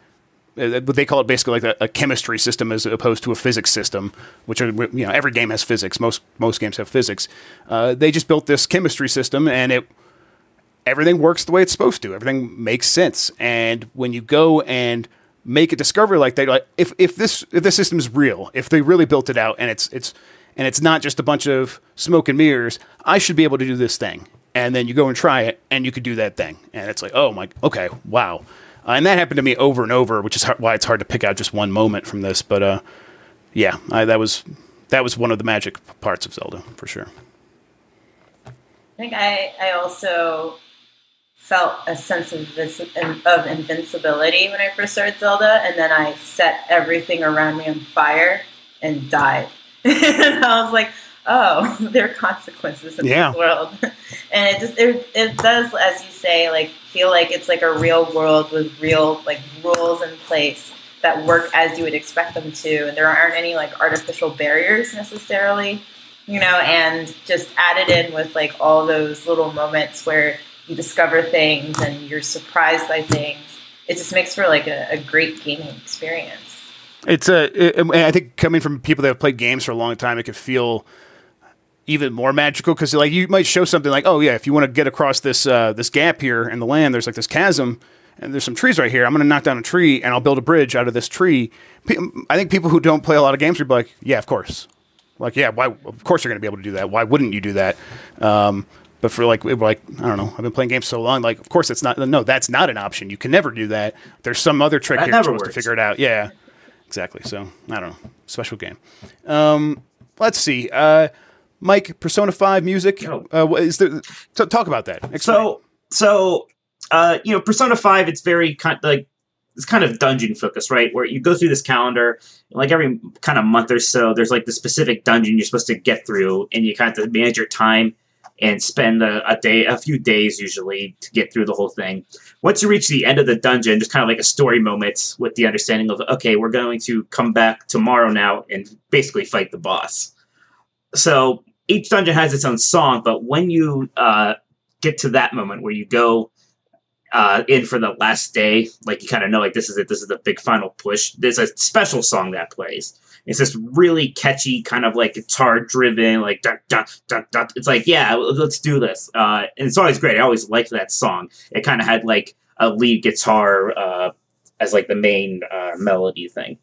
Speaker 1: they call it basically like a, a chemistry system as opposed to a physics system, which are you know every game has physics. Most most games have physics. Uh, they just built this chemistry system, and it everything works the way it's supposed to. Everything makes sense. And when you go and make a discovery like that, like if, if this if this system is real, if they really built it out, and it's it's and it's not just a bunch of smoke and mirrors, I should be able to do this thing. And then you go and try it, and you could do that thing, and it's like, oh my, okay, wow. Uh, and that happened to me over and over, which is why it's hard to pick out just one moment from this. But uh, yeah, I, that was that was one of the magic parts of Zelda for sure.
Speaker 3: I think I, I also felt a sense of of invincibility when I first started Zelda, and then I set everything around me on fire and died. [LAUGHS] and I was like, oh, [LAUGHS] there are consequences in
Speaker 1: Yeah.
Speaker 3: this world, [LAUGHS] and it just it, it does, as you say, like feel like it's like a real world with real like rules in place that work as you would expect them to, and there aren't any like artificial barriers necessarily, you know, and just added in with like all those little moments where you discover things and you're surprised by things. It just makes for like a, a great gaming experience.
Speaker 1: It's a. It, I think coming from people that have played games for a long time, it could feel even more magical because like you might show something like, oh yeah, if you want to get across this uh, this gap here in the land, there's like this chasm. And there's some trees right here. I'm going to knock down a tree and I'll build a bridge out of this tree. Pe- I think people who don't play a lot of games would be like, yeah, of course. Like, yeah, why? Of course you're going to be able to do that. Why wouldn't you do that? Um, but for like, we're like, I don't know. I've been playing games so long. Like, of course it's not. No, that's not an option. You can never do that. There's some other trick
Speaker 2: That
Speaker 1: here you're supposed to figure it out. Yeah, exactly. So I don't know. Special game. Um, let's see. Uh, Mike, Persona Five music. Uh, is there? So talk about that. Explain.
Speaker 2: So, so uh, you know, Persona Five, it's very kind like it's kind of dungeon focused, right? Where you go through this calendar, like every kind of month or so, there's like the specific dungeon you're supposed to get through, and you kind of manage your time and spend a, a day, a few days usually to get through the whole thing. Once you reach the end of the dungeon, just kind of like a story moment with the understanding of okay, we're going to come back tomorrow now and basically fight the boss. So each dungeon has its own song, but when you uh, get to that moment where you go uh, in for the last day, like you kind of know, like this is it, this is the big final push. There's a special song that plays. It's this really catchy, kind of like guitar driven, like dun, dun, dun, dun. it's like yeah, let's do this. Uh, and it's always great. I always liked that song. It kind of had like a lead guitar uh, as like the main uh, melody thing.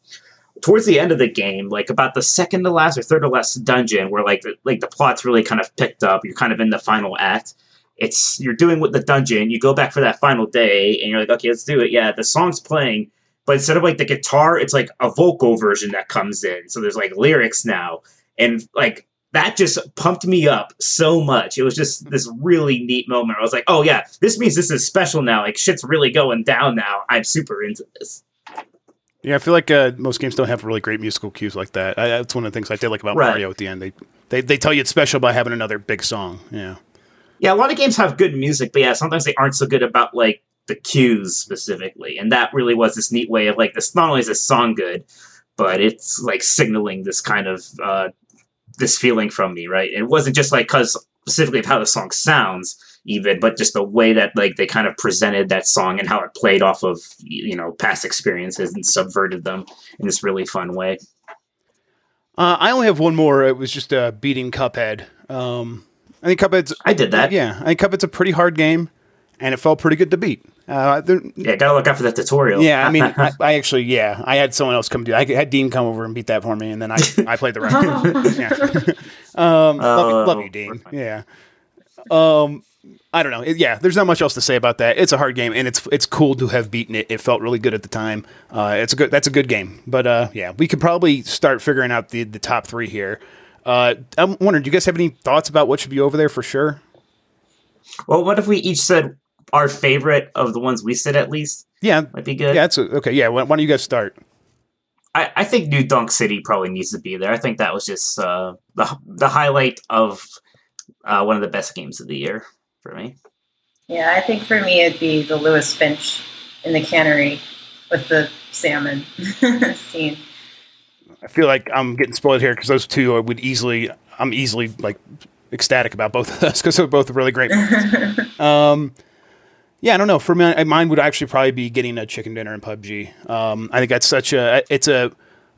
Speaker 2: Towards the end of the game, like about the second to last or third to last dungeon, where like the, like the plot's really kind of picked up, you're kind of in the final act it's you're doing with the dungeon you go back for that final day and you're like okay let's do it. Yeah the song's playing but instead of like the guitar it's like a vocal version that comes in. So there's like lyrics now. And like that just pumped me up so much. It was just this really neat moment i was like oh yeah this means this is special now. Like shit's really going down now. I'm super into this
Speaker 1: Yeah, I feel like uh, most games don't have really great musical cues like that. I, that's one of the things I did like about
Speaker 2: Right.
Speaker 1: Mario at the end. They, they they tell you it's special by having another big song. Yeah.
Speaker 2: yeah a lot of games have good music but yeah sometimes they aren't so good about like the cues specifically and that really was this neat way of like this not only is this song good but it's like signaling this kind of uh this feeling from me right it wasn't just like because specifically of how the song sounds even but just the way that like they kind of presented that song and how it played off of you know past experiences and subverted them in this really fun way
Speaker 1: Uh, I only have one more. It was just uh, beating Cuphead. Um, I think Cuphead's
Speaker 2: i did that
Speaker 1: yeah. I think Cuphead's a pretty hard game, and it felt pretty good to beat. Uh, there,
Speaker 2: yeah gotta look out for that tutorial
Speaker 1: yeah, I mean, [LAUGHS] I, I actually, yeah, I had someone else come do. I had Dean come over and beat that for me, and then I, I played the rest. [LAUGHS] yeah, [LAUGHS] um, love, you, love you,
Speaker 2: Oh,
Speaker 1: Dean. Yeah, um, I don't know. Yeah, there's not much else to say about that. It's a hard game, and it's it's cool to have beaten it. It felt really good at the time. Uh, it's a good. That's a good game. But uh, yeah, we could probably start figuring out the the top three here. Uh, I'm wondering, do you guys have any thoughts about what should be over there for sure?
Speaker 2: well what if we each said our favorite of the ones we said at least
Speaker 1: Yeah,
Speaker 2: might be good
Speaker 1: yeah, that's a, okay. Yeah, why, why don't you guys start?
Speaker 2: I, I think New Donk City probably needs to be there. I think that was just uh, the the highlight of uh, one of the best games of the year for me.
Speaker 3: Yeah, I think for me it'd be the Lewis Finch in the cannery with the salmon [LAUGHS] scene.
Speaker 1: I feel like I'm getting spoiled here because those two I would easily, I'm easily like ecstatic about both of those because they're both really great. [LAUGHS] um, yeah, I don't know. For me, mine would actually probably be getting a chicken dinner in PUBG. Um, I think that's such a, it's a,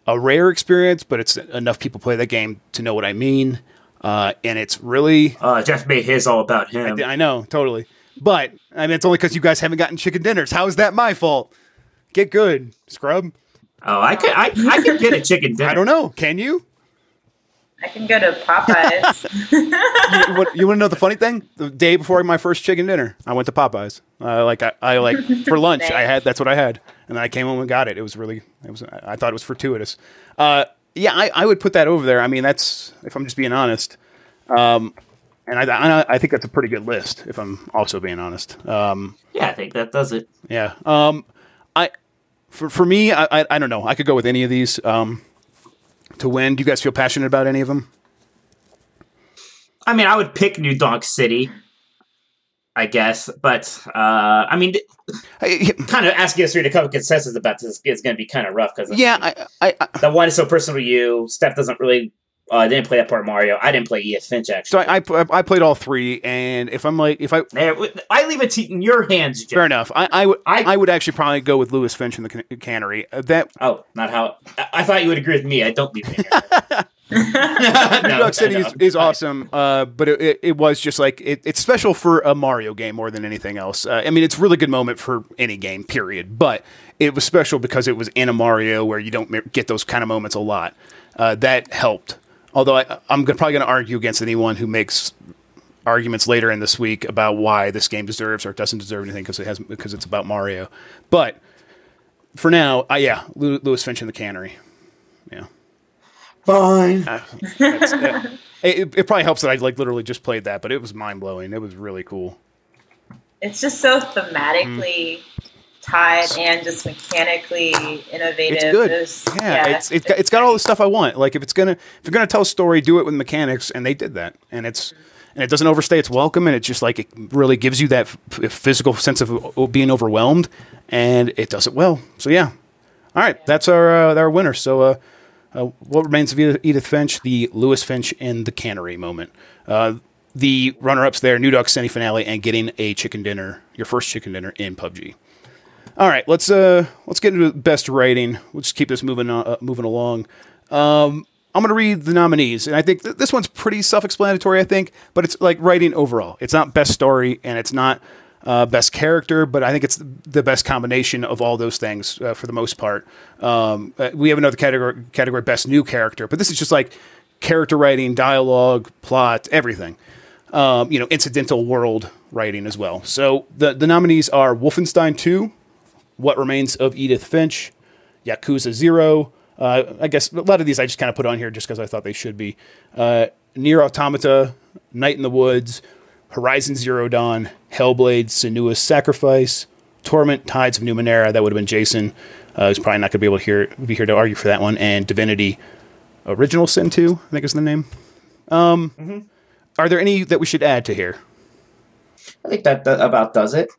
Speaker 1: a rare experience, but it's enough people play that game to know what I mean. Uh, and it's really,
Speaker 2: Uh, Jeff made his all about him.
Speaker 1: I know, totally. But I mean, it's only because you guys haven't gotten chicken dinners. How is that my fault? Get good, scrub.
Speaker 2: Oh, I could I, I could get a chicken dinner. [LAUGHS]
Speaker 1: I don't know. Can you?
Speaker 3: I can go to Popeyes. [LAUGHS]
Speaker 1: you, what, you want to know the funny thing? The day before my first chicken dinner, I went to Popeyes. Uh, like I, I like for lunch, I [LAUGHS] had that's what I had, and then I came home and got it. It was really, it was. I thought it was fortuitous. Uh, yeah, I, I would put that over there. I mean, that's if I'm just being honest. Um, and I, I, I think that's a pretty good list. If I'm also being honest. Um,
Speaker 2: Yeah, I think that does it.
Speaker 1: yeah. Um, I for for me, I, I I don't know. I could go with any of these. Um, to win. Do you guys feel passionate about any of them?
Speaker 2: I mean, I would pick New Donk City, I guess, but uh, I mean, kind of asking us three to come to consensus about this is going to be kind of rough because
Speaker 1: yeah, I, I, I
Speaker 2: the one is so personal to you. Steph doesn't really uh, didn't play that part of Mario. I didn't play Edith Finch
Speaker 1: so
Speaker 2: actually.
Speaker 1: I, I I played all three, and if I'm like if I
Speaker 2: I leave it to in your hands, Jeff.
Speaker 1: fair enough, I I would
Speaker 2: I-
Speaker 1: I would actually probably go with Lewis Finch in the can- cannery. Uh, that
Speaker 2: Oh, not how. I, I thought you would agree with me. I don't leave it here.
Speaker 1: New
Speaker 2: no,
Speaker 1: York City is, is awesome, uh, but it, it, it was just like it, it's special for a Mario game more than anything else. Uh, I mean, it's a really good moment for any game, period. But it was special because it was in a Mario where you don't get those kind of moments a lot. Uh, that helped. Although I, I'm gonna, probably going to argue against anyone who makes arguments later in this week about why this game deserves or doesn't deserve anything because it has because it's about Mario. But for now, uh, yeah, Lew- Lewis Finch in the cannery. Yeah.
Speaker 2: Fine.
Speaker 1: Uh, that's- uh, [LAUGHS] it, it probably helps that I like literally just played that, but it was mind blowing. It was really cool.
Speaker 3: It's just so thematically tied and just mechanically innovative.
Speaker 1: It's good.
Speaker 3: There's-
Speaker 1: Yeah, it's it's got, it's got all the stuff I want. Like if it's gonna if you're gonna tell a story, do it with mechanics, and they did that. And it's and it doesn't overstay its welcome, and it just like it really gives you that f- physical sense of being overwhelmed, and it does it well. So yeah, all right, that's our uh, our winner. So uh, uh, what remains of Edith Edith Finch, the Lewis Finch in the cannery moment. Uh, the runner-ups there, New Donk City finale, and getting a chicken dinner, your first chicken dinner in PUBG. All right, let's uh let's get into best writing. We'll just keep this moving uh, moving along. Um, I'm gonna read the nominees, and I think th- this one's pretty self-explanatory. I think, but it's like writing overall. It's not best story, and it's not uh, best character, but I think it's the best combination of all those things uh, for the most part. Um, uh, we have another category category best new character, but this is just like character writing, dialogue, plot, everything um, you know, incidental world writing as well. So the the nominees are Wolfenstein 2, What Remains of Edith Finch, Yakuza 0. Uh, I guess a lot of these I just kind of put on here just because I thought they should be. Uh, NieR Automata, Night in the Woods, Horizon Zero Dawn, Hellblade, Senua's Sacrifice, Torment, Tides of Numenera. That would have been Jason. Uh, he's probably not going to be able to hear be here to argue for that one. And Divinity, Original Sin 2, I think is the name. Um, Are there any that we should add to here?
Speaker 2: I think that, that about does it.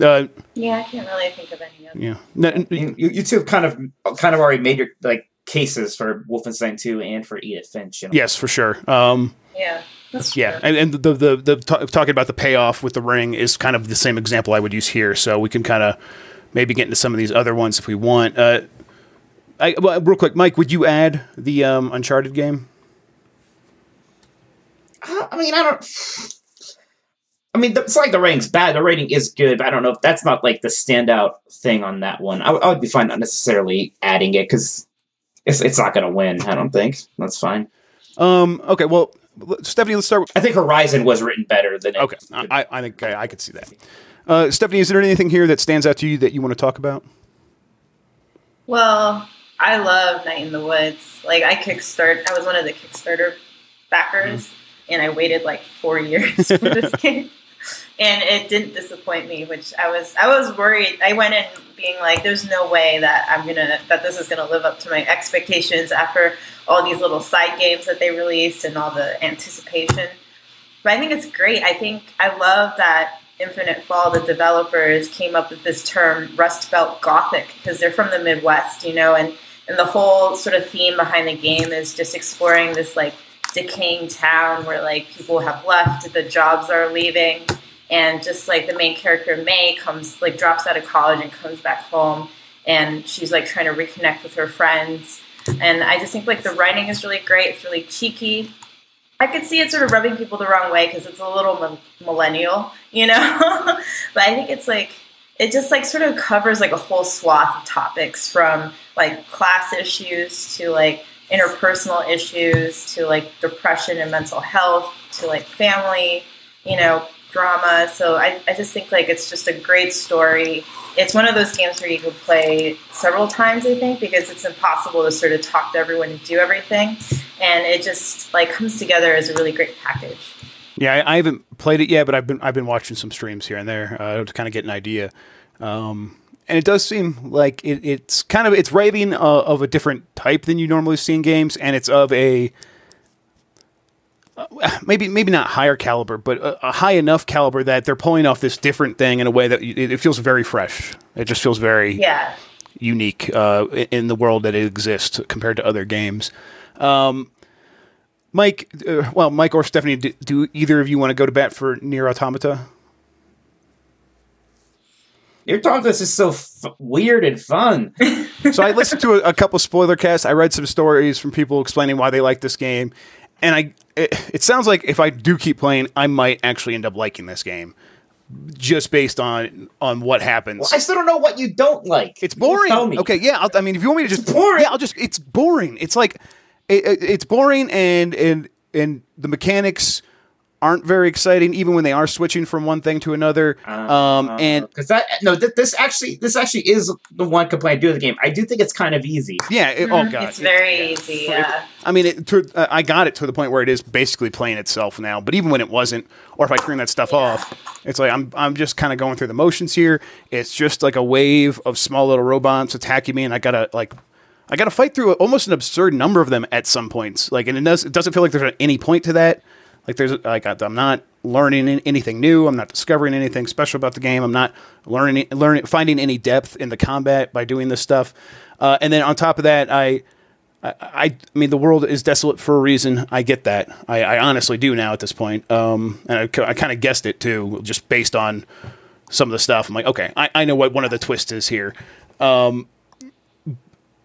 Speaker 1: Uh,
Speaker 3: yeah, I can't really think of any other.
Speaker 1: yeah. No,
Speaker 2: You, you you two have kind of kind of already made your like cases for Wolfenstein 2 and for Edith Finch. You know?
Speaker 1: yes, for sure. Um,
Speaker 3: Yeah, that's
Speaker 1: yeah,
Speaker 3: true.
Speaker 1: and, and the the the ta talking about the payoff with the ring is kind of the same example I would use here. So we can kind of maybe get into some of these other ones if we want. Uh, I, well, real quick, Mike, would you add the um, Uncharted game?
Speaker 2: I mean, I don't. I mean, it's like the rating's bad. The rating is good, but I don't know if that's not like the standout thing on that one. I, would- I would be fine not necessarily adding it because it's it's not going to win. I don't think that's fine.
Speaker 1: Um, okay, well, Stephanie, let's start. With,
Speaker 2: I think Horizon was written better than it.
Speaker 1: okay, I, I think I, I could see that. Uh, Stephanie, is there anything here that stands out to you that you want to talk about?
Speaker 3: Well, I love Night in the Woods. Like I kickstart. I was one of the Kickstarter backers, and I waited like four years for this [LAUGHS] game, and it didn't disappoint me. Which I was, I was worried. I went in being like, "There's no way that I'm gonna that this is gonna live up to my expectations after all these little side games that they released and all the anticipation." But I think it's great. I think I love that Infinite Fall, the developers came up with this term Rust Belt Gothic because they're from the Midwest, you know, and, and the whole sort of theme behind the game is just exploring this like decaying town where like people have left, the jobs are leaving, and just like the main character May comes like drops out of college and comes back home and she's like trying to reconnect with her friends. And I just think like the writing is really great, it's really cheeky. I could see it sort of rubbing people the wrong way because it's a little mi- millennial, you know. [LAUGHS] but I think it's like it just like sort of covers like a whole swath of topics from like class issues to like interpersonal issues to like depression and mental health to like family, you know, drama. So I, I just think like it's just a great story. It's one of those games where you can play several times, I think, because it's impossible to sort of talk to everyone and do everything. And it just like comes together as a really great package.
Speaker 1: Yeah, I, I haven't played it yet, but I've been I've been watching some streams here and there uh, to kind of get an idea. Um, and it does seem like it, it's kind of it's writing uh, of a different type than you normally see in games, and it's of a uh, [SIGHS] maybe maybe not higher caliber, but a, a, high enough caliber that they're pulling off this different thing in a way that it, it feels very fresh. It just feels very
Speaker 3: yeah.
Speaker 1: unique uh, in the world that it exists compared to other games. Um, Mike, uh, well, Mike or Stephanie, do, do, either of you want to go to bat for NieR Automata?
Speaker 2: NieR Automata is so f- weird and fun. [LAUGHS]
Speaker 1: so I listened to a, a couple spoiler casts. I read some stories from people explaining why they like this game, and I it, it sounds like if I do keep playing, I might actually end up liking this game just based on on what happens.
Speaker 2: Well, I still don't know what you don't like.
Speaker 1: It's boring. Okay, yeah. I'll, i mean, if you want me to just
Speaker 2: it's boring,
Speaker 1: yeah, I'll just. It's boring. It's like it, it, it's boring, and and and the mechanics aren't very exciting, even when they are switching from one thing to another. Uh, um, and
Speaker 2: because that no, th- this actually this actually is the one complaint I do with the game. I do think it's kind of easy.
Speaker 1: Yeah. It, oh god,
Speaker 3: it's very yeah. easy. Yeah.
Speaker 1: I mean, it, to, uh, I got it to the point where it is basically playing itself now. But even when it wasn't, or if I turn that stuff yeah. off, it's like I'm I'm just kind of going through the motions here. It's just like a wave of small little robots attacking me, and I gotta like I got to fight through almost an absurd number of them at some points. Like, and it does it doesn't feel like there's any point to that. Like there's like I'm not learning anything new. I'm not discovering anything special about the game. I'm not learning learning finding any depth in the combat by doing this stuff. Uh, and then on top of that, I, I, I mean the world is desolate for a reason. I get that. I, I honestly do now at this point. Um, and I, I kind of guessed it too, just based on some of the stuff. I'm like, okay, I, I know what one of the twists is here. Um,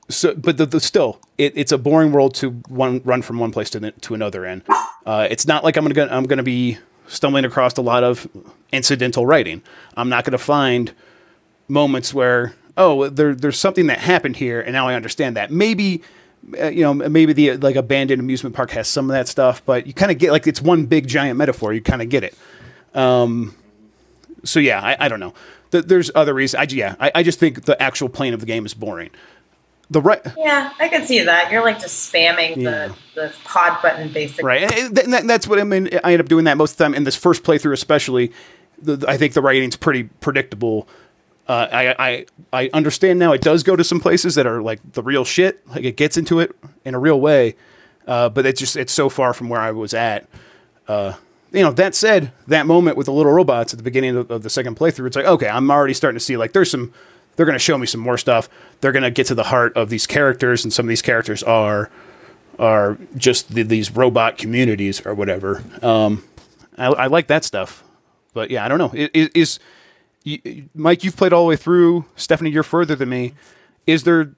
Speaker 1: so, but the, the still, it, it's a boring world to one run from one place to the, to another in. Uh, it's not like I'm gonna I'm gonna be stumbling across a lot of incidental writing. I'm not gonna find moments where oh there there's something that happened here and now I understand that. Maybe uh, you know maybe the like abandoned amusement park has some of that stuff, but you kind of get like it's one big giant metaphor. You kind of get it. Um, so yeah, I, I don't know. there's other reasons. I, yeah, I, I just think the actual plane of the game is boring the right.
Speaker 3: Yeah, I can see that. You're like just spamming yeah. the, the pod button basically.
Speaker 1: Right, and that, that's what I mean. I end up doing that most of the time in this first playthrough, especially. The, I think the writing's pretty predictable. Uh, I, I I understand now. It does go to some places that are like the real shit. Like it gets into it in a real way, uh, but it's just it's so far from where I was at. Uh, you know, that said, that moment with the little robots at the beginning of, of the second playthrough, it's like okay, I'm already starting to see like there's some they're going to show me some more stuff. They're going to get to the heart of these characters, and some of these characters are are just the, these robot communities or whatever. Um, I, I, like that stuff, but yeah, I don't know. Is, is Mike? You've played all the way through. Stephanie, you're further than me. Is there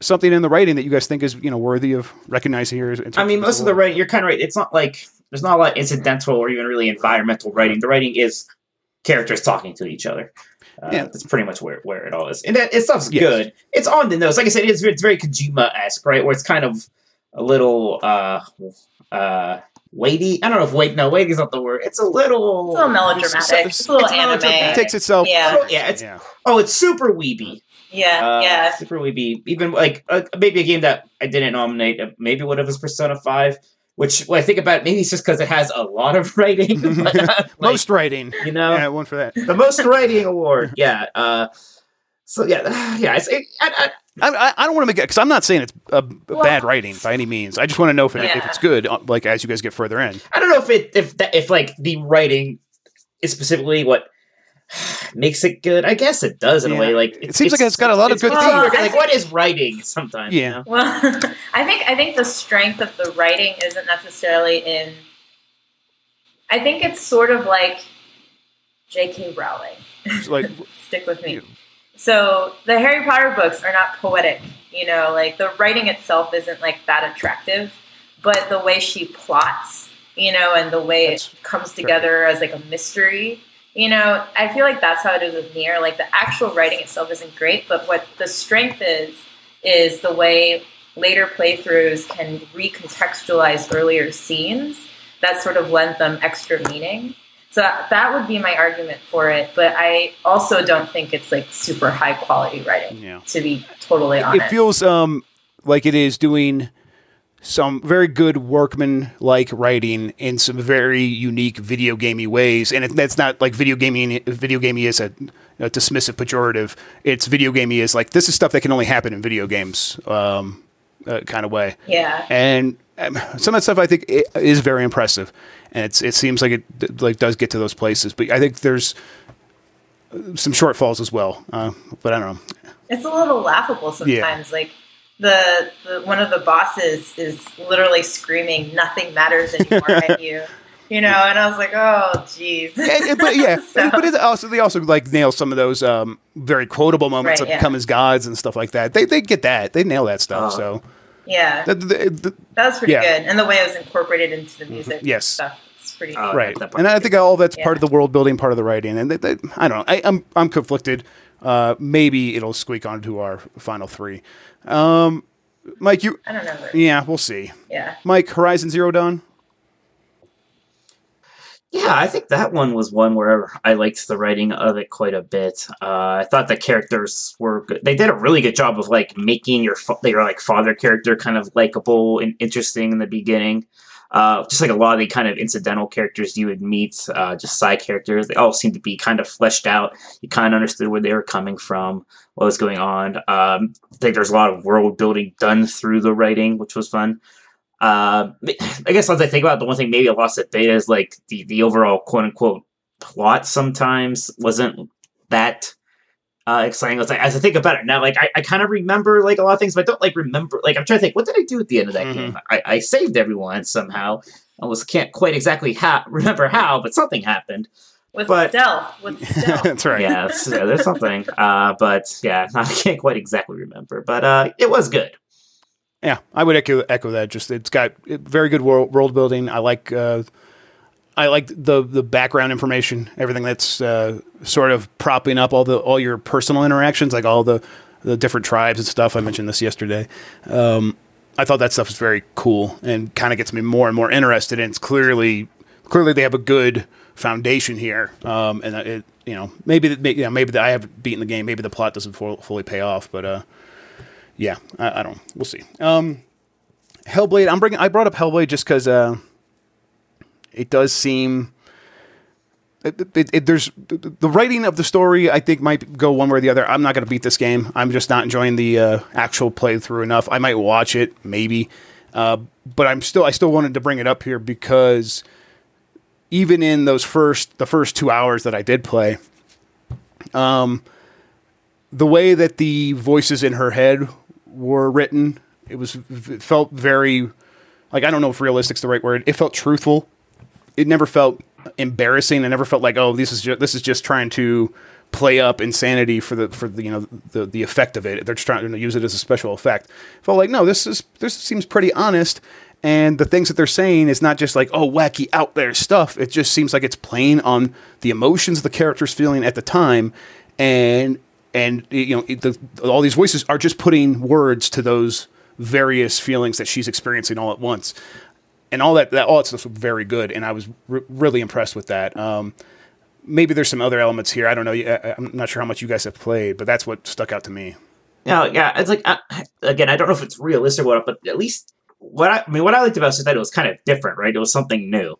Speaker 1: something in the writing that you guys think is you know worthy of recognizing here?
Speaker 2: I mean, most of the writing, you're kind of right. It's not like there's not a lot incidental or even really environmental writing. The writing is characters talking to each other. Uh, yeah. That's pretty much where, where it all is. And that it stuff's yes. good. It's on the nose. Like I said, it's, it's very Kojima esque, right? Where it's kind of a little uh uh weighty. I don't know if weight no weighty is not the word. It's a little
Speaker 3: It's a little melodramatic. It's, it's a little anime.
Speaker 1: It takes itself
Speaker 3: yeah.
Speaker 2: Little, yeah, it's, yeah. Oh, it's super weeby.
Speaker 3: Yeah, uh, yeah.
Speaker 2: Super weeby. Even like uh, maybe a game that I didn't nominate, uh, maybe would have was Persona 5 which when I think about it, maybe it's just because it has a lot of [LAUGHS] writing. [LAUGHS] but,
Speaker 1: like, most writing,
Speaker 2: you know.
Speaker 1: Yeah, one for that.
Speaker 2: The most writing award. [LAUGHS] Yeah. Uh, so yeah, [SIGHS] yeah. It's, it, I,
Speaker 1: I, I, I, don't want to make it because I'm not saying it's a, well, bad writing by any means. I just want to know if, it, yeah. if it's good. Uh, like as you guys get further in,
Speaker 2: I don't know if it if that, if like the writing is specifically what makes it good. I guess it does in yeah. a way. Like
Speaker 1: it seems like it's got a lot of good things.
Speaker 2: Like what is writing sometimes?
Speaker 1: Yeah. You
Speaker 3: know? Well, [LAUGHS] I think I think the strength of the writing isn't necessarily in. I think it's sort of like J.K. Rowling.
Speaker 1: Like [LAUGHS]
Speaker 3: stick with me. So the Harry Potter books are not poetic. You know, like the writing itself isn't like that attractive, but the way she plots, you know, and the way That's it comes together as like a mystery you know, I feel like that's how it is with NieR. Like the actual writing itself isn't great, but what the strength is is the way later playthroughs can recontextualize earlier scenes that sort of lend them extra meaning. So that would be my argument for it. But I also don't think it's like super high quality writing.
Speaker 1: Yeah.
Speaker 3: To be totally honest,
Speaker 1: It feels um like it is doing some very good workman like writing in some very unique video gamey ways, and it, that's not like video gaming. Video gamey is a, a dismissive pejorative. It's video gamey is like this is stuff that can only happen in video games, um, uh, kind of way.
Speaker 3: yeah.
Speaker 1: and um, some of that stuff I think is very impressive, and it's it seems like it like does get to those places. But I think there's uh, some shortfalls as well. Uh, but I don't know.
Speaker 3: It's a little laughable sometimes. Like the, the one of the bosses is literally screaming, "Nothing matters anymore" at [LAUGHS] you. You know, and I was like, "Oh, jeez."
Speaker 1: And- and- but yeah, [LAUGHS]
Speaker 3: So-
Speaker 1: but it also they also like nail some of those um, very quotable moments
Speaker 3: Right,
Speaker 1: that
Speaker 3: yeah.
Speaker 1: become as gods and stuff like that. They they get that. They nail that stuff.
Speaker 2: Oh.
Speaker 1: So
Speaker 3: yeah,
Speaker 1: the, the, the,
Speaker 3: that was pretty
Speaker 1: yeah.
Speaker 3: good, and the way it was incorporated into the music, and
Speaker 1: Yes.
Speaker 3: stuff, it's pretty.
Speaker 2: Oh,
Speaker 3: neat.
Speaker 1: right, and I think all that's part of the world building, part of the writing, and they, they, I don't know. I, I'm I'm conflicted. Uh, maybe it'll squeak onto our final three. Um, Mike, you
Speaker 3: I don't know.
Speaker 1: yeah, we'll see.
Speaker 3: Yeah.
Speaker 1: Mike, Horizon Zero Dawn.
Speaker 2: Yeah, I think that one was one where I liked the writing of it quite a bit. Uh, I thought the characters were good. They did a really good job of like making your fa- your like father character kind of likable and interesting in the beginning. Uh, just like a lot of the kind of incidental characters you would meet, uh, just side characters, they all seemed to be kind of fleshed out. You kind of understood where they were coming from, what was going on. Um, I think there's a lot of world building done through the writing, which was fun. Uh, I guess as I think about it, the one thing maybe I lost at beta is like the the overall quote unquote plot sometimes wasn't that uh, exciting. It's like, as I think about it now, like I, I kind of remember like a lot of things, but I don't like remember. Like I'm trying to think, what did I do at the end of that
Speaker 1: Mhm.
Speaker 2: game? I, I saved everyone somehow. I was can't quite exactly ha- remember how, but something happened.
Speaker 3: With
Speaker 2: But-
Speaker 3: stealth, with [LAUGHS] stealth.
Speaker 1: That's right.
Speaker 2: Yeah, yeah, there's something. [LAUGHS] Uh, but yeah, [LAUGHS] I can't quite exactly remember. But uh, it was good.
Speaker 1: Yeah, I would echo echo that. Just it's got very good world, world building. I like uh, I like the the background information, everything that's uh, sort of propping up all the all your personal interactions, like all the the different tribes and stuff. I mentioned this yesterday. Um, I thought that stuff was very cool and kind of gets me more and more interested. And it's clearly clearly they have a good foundation here. Um, and it you know maybe that- maybe, yeah, maybe I haven't beaten the game. Maybe the plot doesn't full, fully pay off, but. Uh, yeah, I, I don't. We'll see. Um, Hellblade. I'm bringing. I brought up Hellblade just because uh, it does seem. It, it, it, there's the writing of the story. I think might go one way or the other. I'm not going to beat this game. I'm just not enjoying the uh, actual playthrough enough. I might watch it, maybe, uh, but I'm still. I still wanted to bring it up here because even in those first the first two hours that I did play, um, the way that the voices in her head were written, it was it felt very like I don't know if realistic's the right word. It felt truthful. It never felt embarrassing. It never felt like oh this is just, this is just trying to play up insanity for the for the you know the the effect of it. They're just trying to use it as a special effect. It felt like no, this is this seems pretty honest. And the things that they're saying is not just like oh wacky out there stuff. It just seems like it's playing on the emotions the character's feeling at the time, and and you know the, all these voices are just putting words to those various feelings that she's experiencing all at once and all that, that all that stuff was very good and i was re- really impressed with that um, maybe there's some other elements here i don't know I- i'm not sure how much you guys have played but that's what stuck out to me
Speaker 2: Yeah, yeah. It's like uh, again, I don't know if it's realistic or what, but at least what I, I mean, what I liked about it is that it was kind of different, right? It was something new,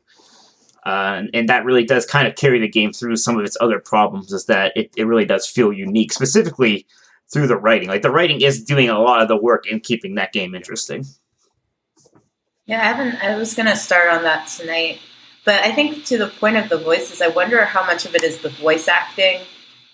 Speaker 2: uh, and, and that really does kind of carry the game through some of its other problems. Is that it, it really does feel unique, specifically through the writing. Like the writing is doing a lot of the work in keeping that game interesting.
Speaker 3: Yeah, I haven't. I was gonna start on that tonight, but I think to the point of the voices, I wonder how much of it is the voice acting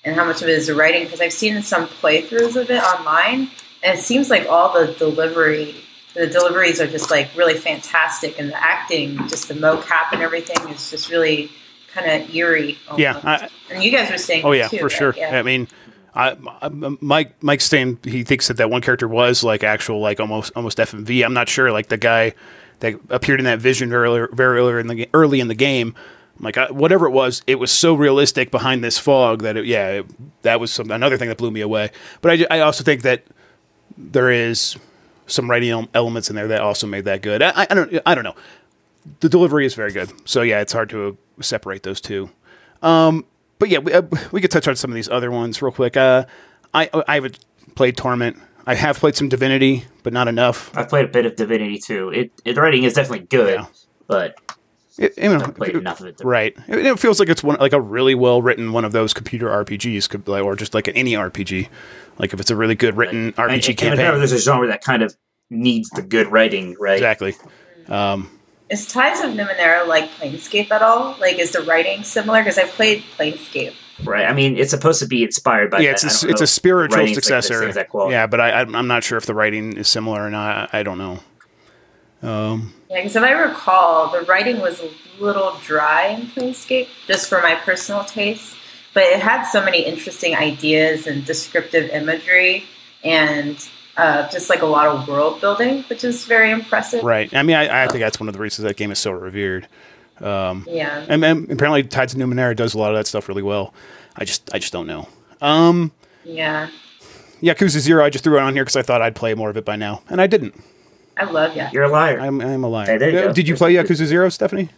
Speaker 3: and how much of it is the writing. Because I've seen some playthroughs of it online, and it seems like all the delivery, the deliveries are just like really fantastic, and the acting, just the mocap and everything, is just really kind of eerie. Almost.
Speaker 1: yeah I,
Speaker 3: and you guys were saying,
Speaker 1: oh yeah
Speaker 3: too,
Speaker 1: for
Speaker 3: right?
Speaker 1: sure
Speaker 3: Yeah.
Speaker 1: i mean I, I, Mike Mike's saying he thinks that that one character was like actual like almost almost FMV. I'm not sure. Like the guy that appeared in that vision very very early in the early in the game. Like I, whatever it was, it was so realistic behind this fog that it, yeah, it, that was some, another thing that blew me away. But I, I also think that there is some writing elements in there that also made that good. I, I don't I don't know. The delivery is very good. So yeah, it's hard to separate those two. Um, but yeah, we, uh, we could touch on some of these other ones real quick. Uh, I I haven't played Torment. I have played some Divinity, but not enough.
Speaker 2: I've played a bit of Divinity too. It, it the writing is definitely good,
Speaker 1: Yeah.
Speaker 2: but
Speaker 1: It, you know,
Speaker 2: I've played enough of it. To,
Speaker 1: right. It, it feels like it's one like a really well written one of those computer RPGs, could, like, or just like an any RPG. Like if it's a really good written
Speaker 2: I- I-
Speaker 1: RPG
Speaker 2: and
Speaker 1: campaign.
Speaker 2: Remember, there's a genre that kind of needs the good writing, right?
Speaker 1: Exactly. Um,
Speaker 3: Is Tides of Numenera like Planescape at all? Like, is the writing similar? Because I've played Planescape.
Speaker 2: Right. I mean, it's supposed to be inspired by.
Speaker 1: yeah,
Speaker 2: that.
Speaker 1: it's
Speaker 2: I
Speaker 1: a,
Speaker 2: don't
Speaker 1: it's a spiritual
Speaker 2: writing's like
Speaker 1: successor.
Speaker 2: exact
Speaker 1: yeah, but I, I'm I'm not sure if the writing is similar or not. I don't know. Um,
Speaker 3: Yeah, because if I recall, the writing was a little dry in Planescape, just for my personal taste. But it had so many interesting ideas and descriptive imagery, and uh, just like a lot of world building, which is very impressive.
Speaker 1: right. I mean, I, I think that's one of the reasons that game is so revered. Um,
Speaker 3: Yeah.
Speaker 1: and, and apparently, Tides of Numenera does a lot of that stuff really well. I just I just don't know. Um,
Speaker 3: Yeah.
Speaker 1: Yakuza Zero, I just threw it on here because I thought I'd play more of it by now, and I didn't.
Speaker 3: I love Yakuza.
Speaker 2: You're a liar.
Speaker 1: I'm I'm a liar.
Speaker 2: Hey, there you
Speaker 1: Uh,
Speaker 2: go.
Speaker 1: Did you play Yakuza Zero, Stephanie?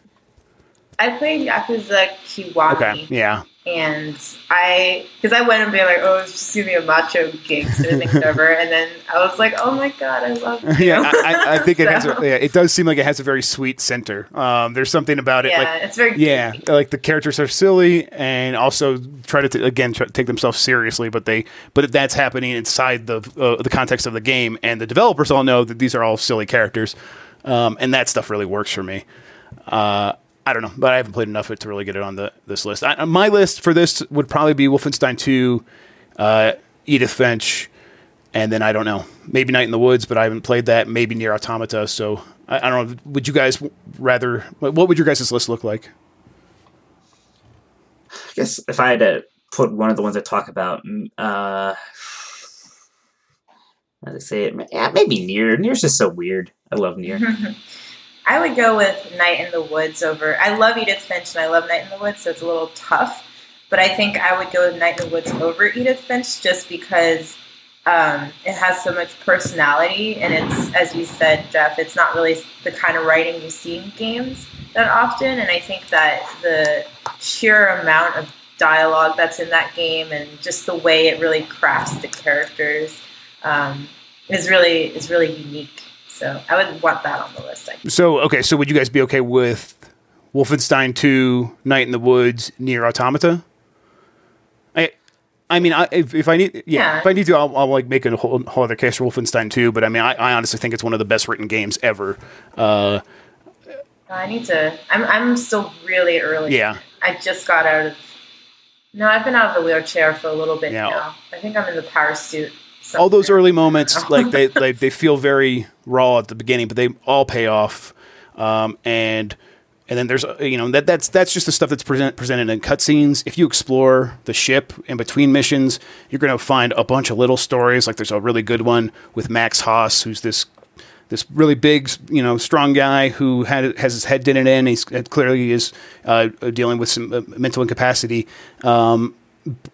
Speaker 3: I played Yakuza Kiwami.
Speaker 1: Okay. Yeah.
Speaker 3: and I, because I went and being like, oh, it's just gonna be a macho gangster thing, [LAUGHS] whatever, and then I was like, oh my god, I love [LAUGHS] you.
Speaker 1: yeah, I, I- think it has. A, [LAUGHS] yeah, it does seem like it has a very sweet center. Um, there's something about it,
Speaker 3: yeah,
Speaker 1: like
Speaker 3: it's very
Speaker 1: yeah,
Speaker 3: creepy.
Speaker 1: like the characters are silly and also try to t- again try to take themselves seriously, but they but that's happening inside the uh, the context of the game, and the developers all know that these are all silly characters, um, and that stuff really works for me. Uh, I don't know, but I haven't played enough of it to really get it on the this list. I, my list for this would probably be Wolfenstein 2, uh, Edith Finch, and then I don't know, maybe Night in the Woods, but I haven't played that. Maybe NieR Automata. So I, I don't know. Would you guys rather? What what would your guys' list look like?
Speaker 2: I guess if I had to put one of the ones I talk about, mm, uh, how to say it? Yeah, maybe NieR. NieR's just so weird. I love NieR. [LAUGHS]
Speaker 3: I would go with Night in the Woods over. I love Edith Finch and I love Night in the Woods, so it's a little tough. But I think I would go with Night in the Woods over Edith Finch just because um, it has so much personality and it's, as you said, Jeff, it's not really the kind of writing you see in games that often. And I think that the sheer amount of dialogue that's in that game and just the way it really crafts the characters um, is really is really unique. So I would want that on the list. I think.
Speaker 1: So okay, so would you guys be okay with Wolfenstein 2, Night in the Woods, NieR Automata? I, I mean, I, if, if I need, yeah,
Speaker 3: Yeah.
Speaker 1: if I need to, I'll, I'll like make a whole, whole other case for Wolfenstein 2. But I mean, I, I honestly think it's one of the best written games ever. Uh,
Speaker 3: I need to. I'm I'm still really early.
Speaker 1: yeah,
Speaker 3: I just got out of. No, I've been out of the wheelchair for a little bit
Speaker 1: Yeah.
Speaker 3: now. I think I'm in the power suit.
Speaker 1: All those early moments, [LAUGHS] like they, they they feel very raw at the beginning, but they all pay off. Um, and and then there's you know that that's that's just the stuff that's present, presented in cutscenes. If you explore the ship in between missions, you're going to find a bunch of little stories. Like there's a really good one with Max Hass, who's this this really big, you know, strong guy who had has his head didn't in. He's uh, clearly is uh, dealing with some uh, mental incapacity, um,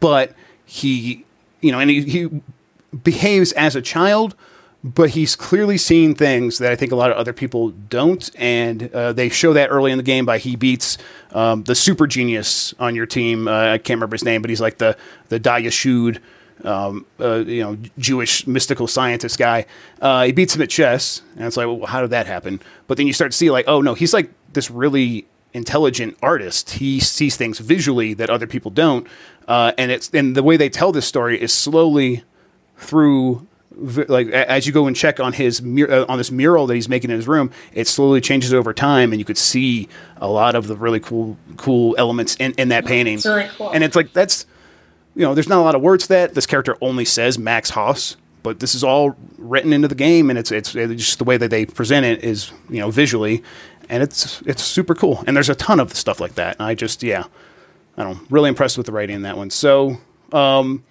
Speaker 1: but he, you know, and he, he behaves as a child, but he's clearly seeing things that I think a lot of other people don't, and uh, they show that early in the game by he beats um, the super genius on your team. Uh, I can't remember his name, but he's like the the Da'at Yichud, um, uh, you know, Jewish mystical scientist guy. Uh, he beats him at chess, and it's like, well, how did that happen? But then you start to see like, oh no, he's like this really intelligent artist. He sees things visually that other people don't, uh, and it's and the way they tell this story is slowly through like as you go and check on his mur- uh, on this mural that he's making in his room it slowly changes over time and you could see a lot of the really cool cool elements in, in that painting.
Speaker 3: It's really cool.
Speaker 1: and it's like that's you know there's not a lot of words to that. This character only says Max Hass but this is all written into the game and it's it's, it's just the way that they present it is you know visually. And it's it's super cool. And there's a ton of stuff like that. And i just yeah i don't know really impressed with the writing in that one. So um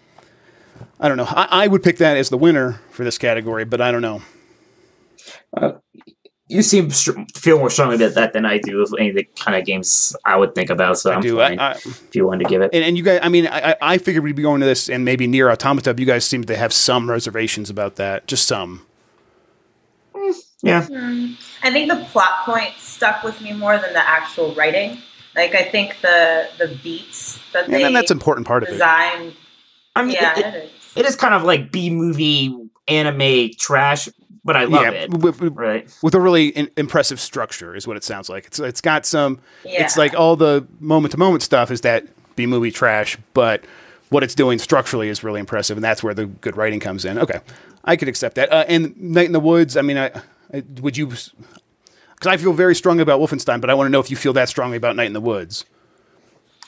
Speaker 1: I don't know. I, I would pick that as the winner for this category, but I don't know.
Speaker 2: Uh, you seem str- feel more strongly about that than I do of any of the kind of games I would think about. So
Speaker 1: I
Speaker 2: I'm
Speaker 1: do.
Speaker 2: fine
Speaker 1: I, I,
Speaker 2: if you wanted to give it.
Speaker 1: and, and you guys, I mean, I, I- I figured we'd be going to this and maybe NieR Automata. But you guys seem to have some reservations about that, just some.
Speaker 2: Mm, yeah, hmm.
Speaker 3: I think the plot point stuck with me more than the actual writing. Like I think the the beats that
Speaker 1: And
Speaker 3: they
Speaker 1: then that's an important part of it.
Speaker 3: design.
Speaker 2: I mean,
Speaker 3: Yeah,
Speaker 2: it,
Speaker 3: it is.
Speaker 2: It is kind of like B movie anime trash, but I love
Speaker 1: yeah,
Speaker 2: it.
Speaker 1: with, with-
Speaker 2: Right.
Speaker 1: with a really in, impressive structure is what it sounds like. It's it's got some.
Speaker 3: Yeah.
Speaker 1: It's like all the moment to moment stuff is that B movie trash, but what it's doing structurally is really impressive, and that's where the good writing comes in. Okay, I could accept that. Uh, and Night in the Woods. I mean, I, I would you. Because I feel very strongly about Wolfenstein, but I want to know if you feel that strongly about Night in the Woods.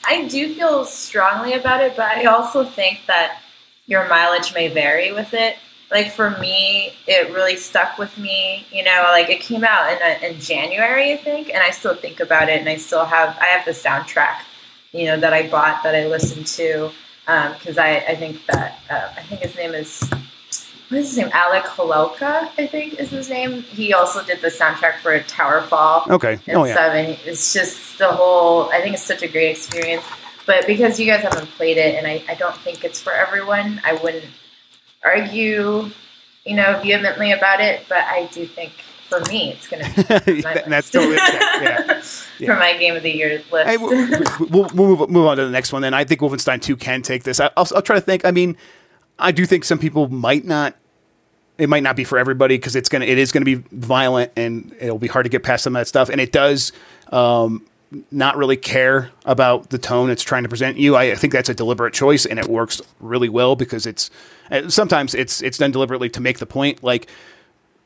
Speaker 3: I do feel strongly about it, but I also think that your mileage may vary with it. Like for me, it really stuck with me. You know, like it came out in, a, in January, I think, and I still think about it, and I still have I have the soundtrack, you know, that I bought that I listened to because I I think that uh, I think his name is what is his name Alec Holowka I think is his name. He also did the soundtrack for Towerfall
Speaker 1: Okay.
Speaker 3: and
Speaker 1: Oh yeah.
Speaker 3: seven. It's just the whole. I think it's such a great experience. But because you guys haven't played it, and I, I don't think it's for everyone, I wouldn't argue, you know, vehemently about it. But I do think for me, it's going to be [LAUGHS]
Speaker 1: that's totally [LAUGHS] yeah.
Speaker 3: for my game of the year list.
Speaker 1: Hey, we'll, we'll, we'll move, move on to the next one then. I think Wolfenstein 2 can take this. I, I'll, I'll try to think. I mean, I do think some people might not. It might not be for everybody because it's gonna. It is gonna be violent and it'll be hard to get past some of that stuff. And it does um, not really care about the tone it's trying to present you. I, think that's a deliberate choice and it works really well because it's uh, sometimes it's it's done deliberately to make the point. Like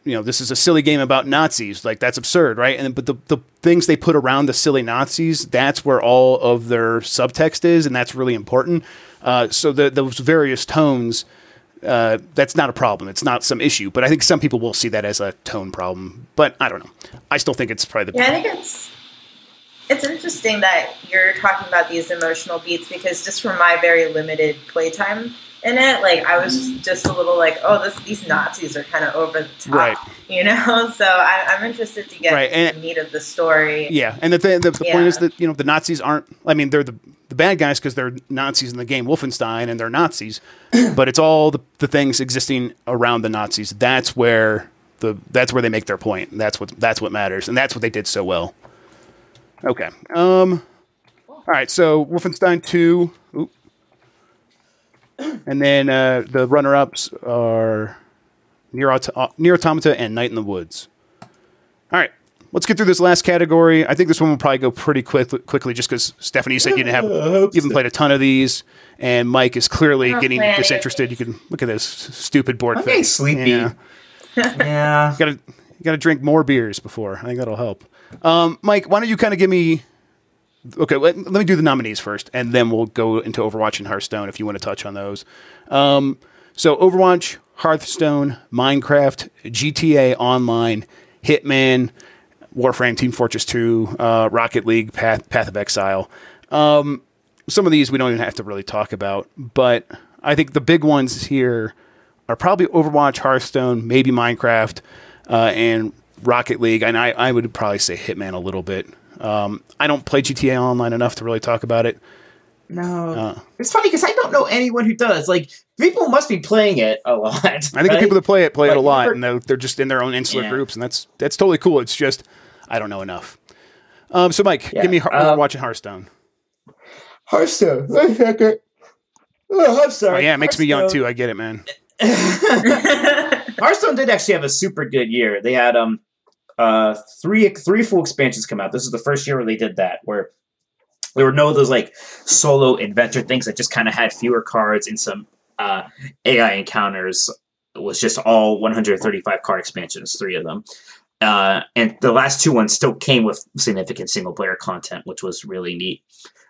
Speaker 1: you know, this is a silly game about Nazis. Like that's absurd, right? And but the the things they put around the silly Nazis, that's where all of their subtext is, and that's really important. Uh, so the those various tones, uh, that's not a problem. It's not some issue. But I think some people will see that as a tone problem. But I don't know. I still think it's probably the
Speaker 3: Yeah, I think it's it's interesting that you're talking about these emotional beats because just from my very limited playtime in it, like I was just, just a little like, oh, this these Nazis are kind of over the top,
Speaker 1: Right. [LAUGHS]
Speaker 3: you know. [LAUGHS] So I, I'm interested to get
Speaker 1: Right, and-
Speaker 3: the meat of the story.
Speaker 1: Yeah, and the th- the, the point is that you know the Nazis aren't. I mean, they're the the bad guys because they're Nazis in the game Wolfenstein, and they're Nazis. [CLEARS THROAT] but it's all the, the things existing around the Nazis. That's where the that's where they make their point. That's what that's what matters, and that's what they did so well. Okay. Um. All right. So Wolfenstein two. Oop. And then uh, the runner ups are NieR, Auto- NieR Automata and Night in the Woods. All right, let's get through this last category. I think this one will probably go pretty quick, quickly, just because Stephanie, said you didn't have, [LAUGHS] you haven't played a ton of these, and Mike is clearly
Speaker 3: I'm
Speaker 1: getting
Speaker 3: playing
Speaker 1: disinterested. You can look at this stupid board.
Speaker 2: I'm getting
Speaker 1: face.
Speaker 2: sleepy.
Speaker 1: Yeah, [LAUGHS]
Speaker 2: yeah.
Speaker 1: got to you got to drink more beers before. I think that'll help. Um, Mike, why don't you kind of give me? Okay, let, let me do the nominees first, and then we'll go into Overwatch and Hearthstone if you want to touch on those. Um, so Overwatch, Hearthstone, Minecraft, GTA Online, Hitman, Warframe, Team Fortress 2, uh, Rocket League, Path, Path of Exile. Um, some of these we don't even have to really talk about, but I think the big ones here are probably Overwatch, Hearthstone, maybe Minecraft, uh, and Rocket League. And I, I would probably say Hitman a little bit. Um, I don't play GTA Online enough to really talk about it.
Speaker 2: No.
Speaker 1: Uh,
Speaker 2: it's funny because I don't know anyone who does. Like, people must be playing it a lot.
Speaker 1: I think the people that play it play it a lot, and they're, they're just in their own insular
Speaker 2: Yeah.
Speaker 1: groups, and that's that's totally cool. It's just I don't know enough. Um, so Mike,
Speaker 2: Yeah,
Speaker 1: give me Har- Overwatch and Hearthstone.
Speaker 2: Hearthstone. Oh, I'm sorry.
Speaker 1: Oh yeah, it makes me young too. I get it, man. [LAUGHS]
Speaker 2: Hearthstone did actually have a super good year. They had um uh three three full expansions come out. This is the first year where they did that, where there were no those like solo adventure things that just kind of had fewer cards and some uh, AI encounters. It was just all 135 card expansions, three of them. Uh, and the last two ones still came with significant single player content, which was really neat.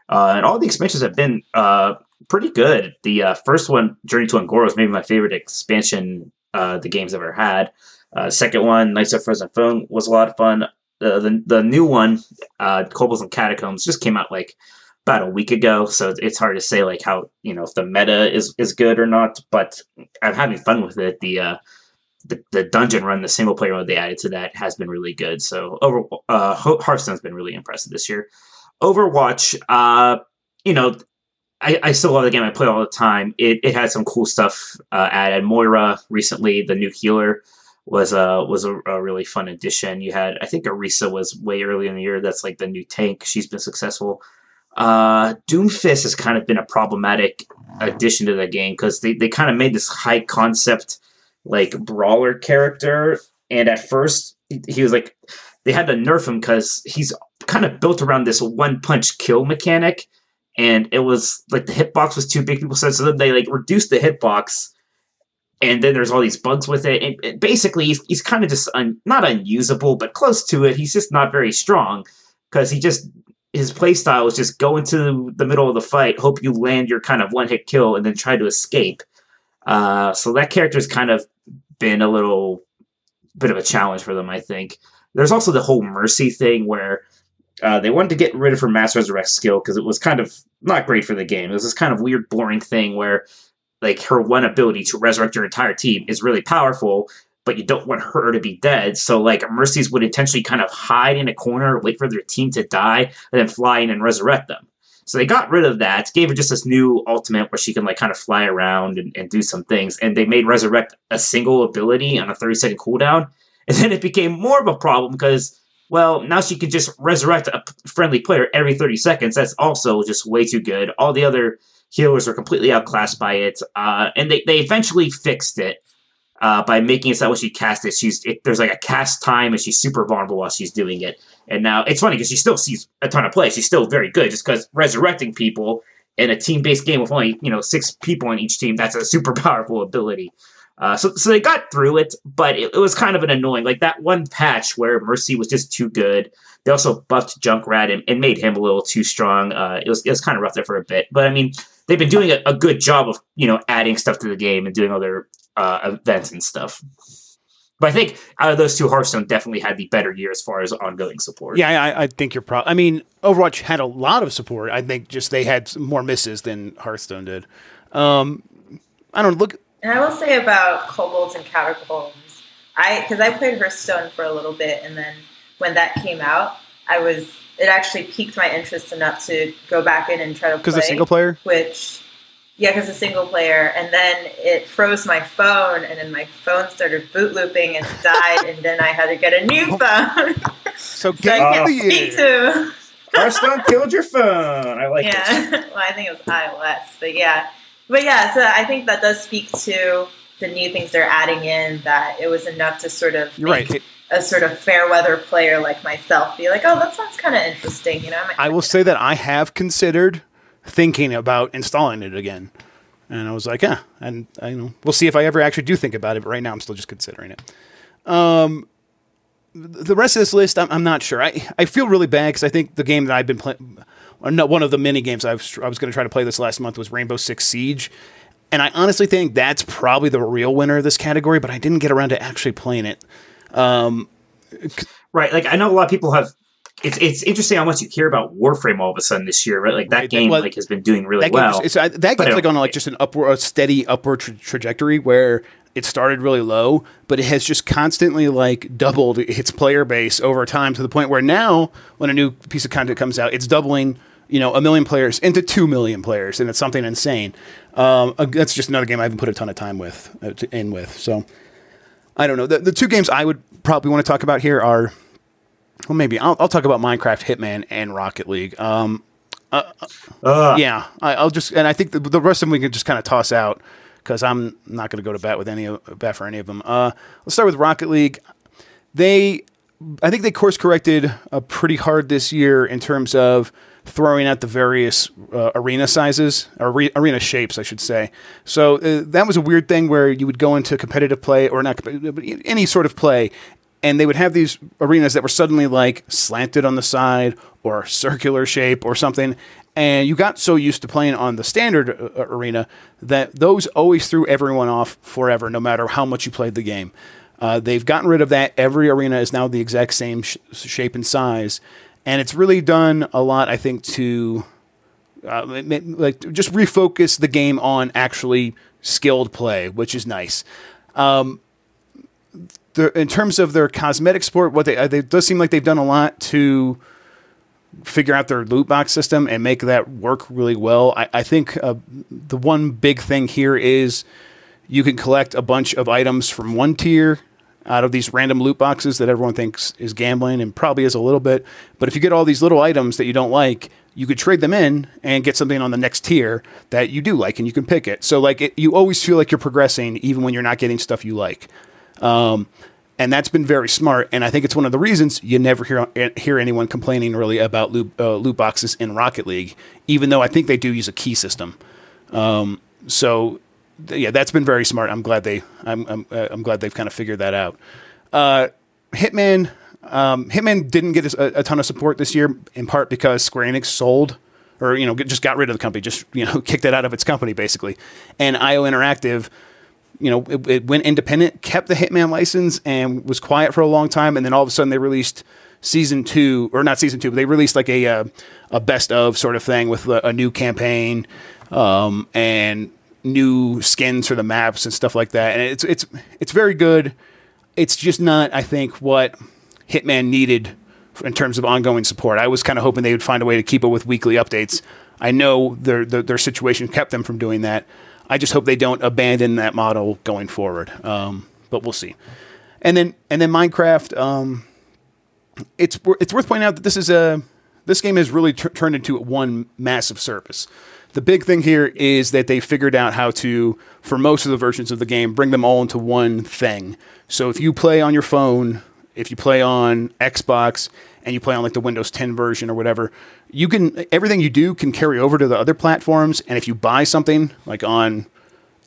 Speaker 2: Uh, and all the expansions have been uh, pretty good. The uh, first one, Journey to Un'Goro, was maybe my favorite expansion uh, the game's ever had. Uh, second one, Knights of Frozen Throne, was a lot of fun. Uh, the the new one, uh, Kobolds and Catacombs, just came out like about a week ago, so it's- it's hard to say like how you know if the meta is is good or not. But I'm having fun with it. The uh, the, the dungeon run, the single player mode they added to that has been really good. So over uh, Hearthstone's been really impressive this year. Overwatch, uh, you know, I, I still love the game. I play all the time. It, it had some cool stuff uh, added. Moira recently, the new healer, was a was a, a, really fun addition. You had I think Orisa was way early in the year. That's like the new tank. She's been successful. Uh, Doomfist has kind of been a problematic addition to the game because they, they kind of made this high concept like brawler character, and at first he was like they had to nerf him because he's kind of built around this one punch kill mechanic, and it was like the hitbox was too big. People said so. Then they like reduced the hitbox and then there's all these bugs with it. And, basically, he's, he's kind of just un, not unusable, but close to it. He's just not very strong because he just his playstyle is just go into the middle of the fight, hope you land your kind of one hit kill, and then try to escape. Uh, so that character's kind of been a little bit of a challenge for them, I think. There's also the whole mercy thing where uh, they wanted to get rid of her mass resurrect skill because it was kind of not great for the game. It was this kind of weird, boring thing where like her one ability to resurrect your entire team is really powerful, but you don't want her to be dead. So like Mercies would intentionally kind of hide in a corner, wait for their team to die, and then fly in and resurrect them. So they got rid of that, gave her just this new ultimate where she can like kind of fly around and, and do some things. And they made resurrect a single ability on a 30 second cooldown. [LAUGHS] And then it became more of a problem because, well, now she can just resurrect a friendly player every 30 seconds. That's also just way too good. All the other healers are completely outclassed by it. Uh, and they, they eventually fixed it uh, by making it so when she casts it, she's it, there's like a cast time and she's super vulnerable while she's doing it. And now it's funny because she still sees a ton of play. She's still very good just because resurrecting people in a team based game with only you know six people on each team that's a super [LAUGHS] powerful ability. Uh, so, so they got through it, but it, it, was kind of an annoying, like that one patch where Mercy was just too good. They also buffed Junkrat and, and made him a little too strong. Uh, it was it was kind of rough there for a bit, but I mean, they've been doing a, a, good job of you know adding stuff to the game and doing other uh, events and stuff. But I think out of those two, Hearthstone definitely had the better year as far as ongoing support.
Speaker 1: Yeah, I, I think you're probably. I mean, Overwatch had a lot of support. I think just they had more misses than Hearthstone did. Um, I don't look.
Speaker 3: And I will say about kobolds and catacombs, I because I played Hearthstone for a little bit, and then when that came out, I was it actually piqued my interest enough to go back in and try to play.
Speaker 1: Because the single player,
Speaker 3: which yeah, because a single player, and then it froze my phone, and then my phone started boot looping and [LAUGHS] died, and then I had to get a new oh. phone. [LAUGHS]
Speaker 1: so, so I can't
Speaker 3: speak to. [LAUGHS]
Speaker 2: Hearthstone killed your phone. I like
Speaker 3: yeah. well, I think it was iOS, but yeah, but yeah. So I think that does speak to the new things they're adding in. That it was enough to sort of
Speaker 1: You're right. It,
Speaker 3: a sort of fair weather player like myself be like, oh, that sounds kind of interesting. You know,
Speaker 1: I will say that I have considered thinking about installing it again. And I was like, yeah, and I you know we'll see if I ever actually do think about it. But right now, I'm still just considering it. Um, the rest of this list, I'm, I'm not sure. I I feel really bad because I think the game that I've been playing, one of the many games I was I was going to try to play this last month was Rainbow Six Siege, and I honestly think that's probably the real winner of this category. But I didn't get around to actually playing it. Um,
Speaker 2: right, like I know a lot of people have it's it's interesting how much you hear about Warframe all of a sudden this year, right? Like that game well, like has been doing really
Speaker 1: that
Speaker 2: well.
Speaker 1: it's, that game's like on like just an upward, a steady upward tra- trajectory where it started really low, but it has just constantly like doubled its player base over time to the point where now when a new piece of content comes out, it's doubling. You know, a million players into two million players, and it's something insane. Um, uh, that's just another game I haven't put a ton of time with uh, to, in with. So I don't know. The, the two games I would probably want to talk about here are well, maybe I'll, I'll talk about Minecraft, Hitman, and Rocket League. Um, uh, uh, yeah, I, will just and I think the, the, rest of them we can just kind of toss out because I'm not going to go to bat with any of, bat for any of them. Uh, let's start with Rocket League. They, I think they course corrected uh, pretty hard this year in terms of throwing out the various uh, arena sizes or re- arena shapes, I should say. So uh, that was a weird thing where you would go into competitive play or not, but any sort of play, and they would have these arenas that were suddenly like slanted on the side or circular shape or something and you got so used to playing on the standard uh, uh, arena that those always threw everyone off forever no matter how much you played the game. Uh, they've gotten rid of that. Every arena is now the exact same sh- shape and size and it's really done a lot i think to uh, like just refocus the game on actually skilled play which is nice um, in terms of their cosmetic sport, what they, uh, they does seem like they've done a lot to figure out their loot box system and make that work really well. I, I think uh, the one big thing here is you can collect a bunch of items from one tier out of these random loot boxes that everyone thinks is gambling and probably is a little bit. But if you get all these little items that you don't like, you could trade them in and get something on the next tier that you do like and you can pick it. So like it, you always feel like you're progressing even when you're not getting stuff you like. Um, and that's been very smart. And I think it's one of the reasons you never hear hear anyone complaining really about loot, uh, loot boxes in Rocket League, even though I think they do use a key system. Um, so yeah, that's been very smart. I'm glad they I'm I'm, uh, I'm glad they've kind of figured that out. Uh, Hitman um, Hitman didn't get a, a, ton of support this year, in part because Square Enix sold or you know just got rid of the company, just you know [LAUGHS] kicked it out of its company basically, and IO Interactive. You know, it, it went independent, kept the Hitman license, and was quiet for a long time. And then all of a sudden, they released season two, or not season two, but they released like a uh, a best of sort of thing with a, a new campaign um, and new skins for the maps and stuff like that. And it's it's it's very good. It's just not, I think, what Hitman needed in terms of ongoing support. I was kind of hoping they would find a way to keep it with weekly updates. I know their, their, their situation kept them from doing that. I just hope they don't abandon that model going forward. Um, but we'll see. And then and then Minecraft. Um, it's it's worth pointing out that this is a this game has really t- turned into one massive service. The big thing here is that they figured out how to, for most of the versions of the game, bring them all into one thing. So if you play on your phone, if you play on Xbox, and you play on like the Windows 10 version or whatever, you can everything you do can carry over to the other platforms. And if you buy something like on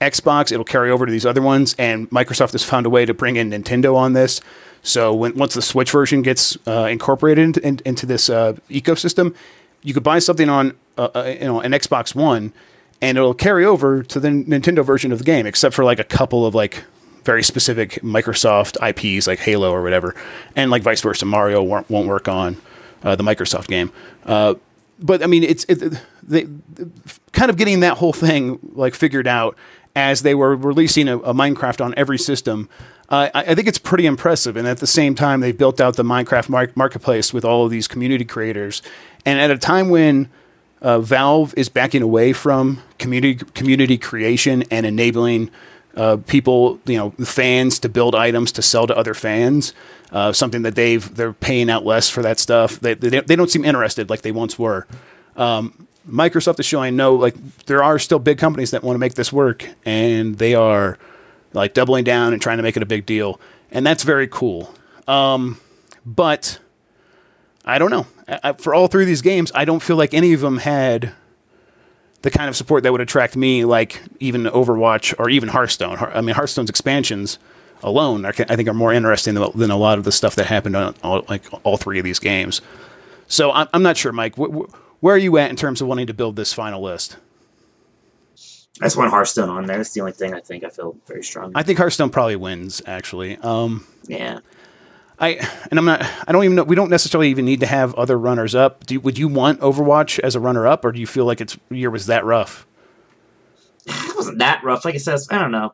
Speaker 1: Xbox, it'll carry over to these other ones. And Microsoft has found a way to bring in Nintendo on this. So when once the Switch version gets uh, incorporated in, in, into this uh, ecosystem, you could buy something on uh, uh, you know an Xbox One, and it'll carry over to the Nintendo version of the game, except for like a couple of like very specific Microsoft IPs like Halo or whatever, and like vice versa. Mario won't, won't work on uh, the Microsoft game. Uh, but I mean, it's it, they, kind of getting that whole thing like figured out as they were releasing a, a Minecraft on every system. Uh, I, think it's pretty impressive, and at the same time, they've built out the Minecraft mar- marketplace with all of these community creators. And at a time when uh, Valve is backing away from community community creation and enabling uh, people, you know, fans to build items to sell to other fans. Uh, something that they've they're paying out less for that stuff. They they, they don't seem interested like they once were. Um, Microsoft is showing no like there are still big companies that want to make this work, and they are like doubling down and trying to make it a big deal, and that's very cool. Um, but I don't know. I, for all three of these games, I don't feel like any of them had the kind of support that would attract me, like even Overwatch or even Hearthstone. I mean, Hearthstone's expansions alone, I think, are more interesting than a lot of the stuff that happened on all, like all three of these games. So I'm, I'm not sure, Mike. Where are you at in terms of wanting to build this final list?
Speaker 2: I just want Hearthstone on there. That's the only thing I think I feel very strong.
Speaker 1: I think Hearthstone probably wins, actually. Um,
Speaker 2: yeah.
Speaker 1: I and I'm not. I don't even know. We don't necessarily even need to have other runners up. Do, would you want Overwatch as a runner up, or do you feel like its year was that rough?
Speaker 2: It wasn't that rough. Like I says, I don't know.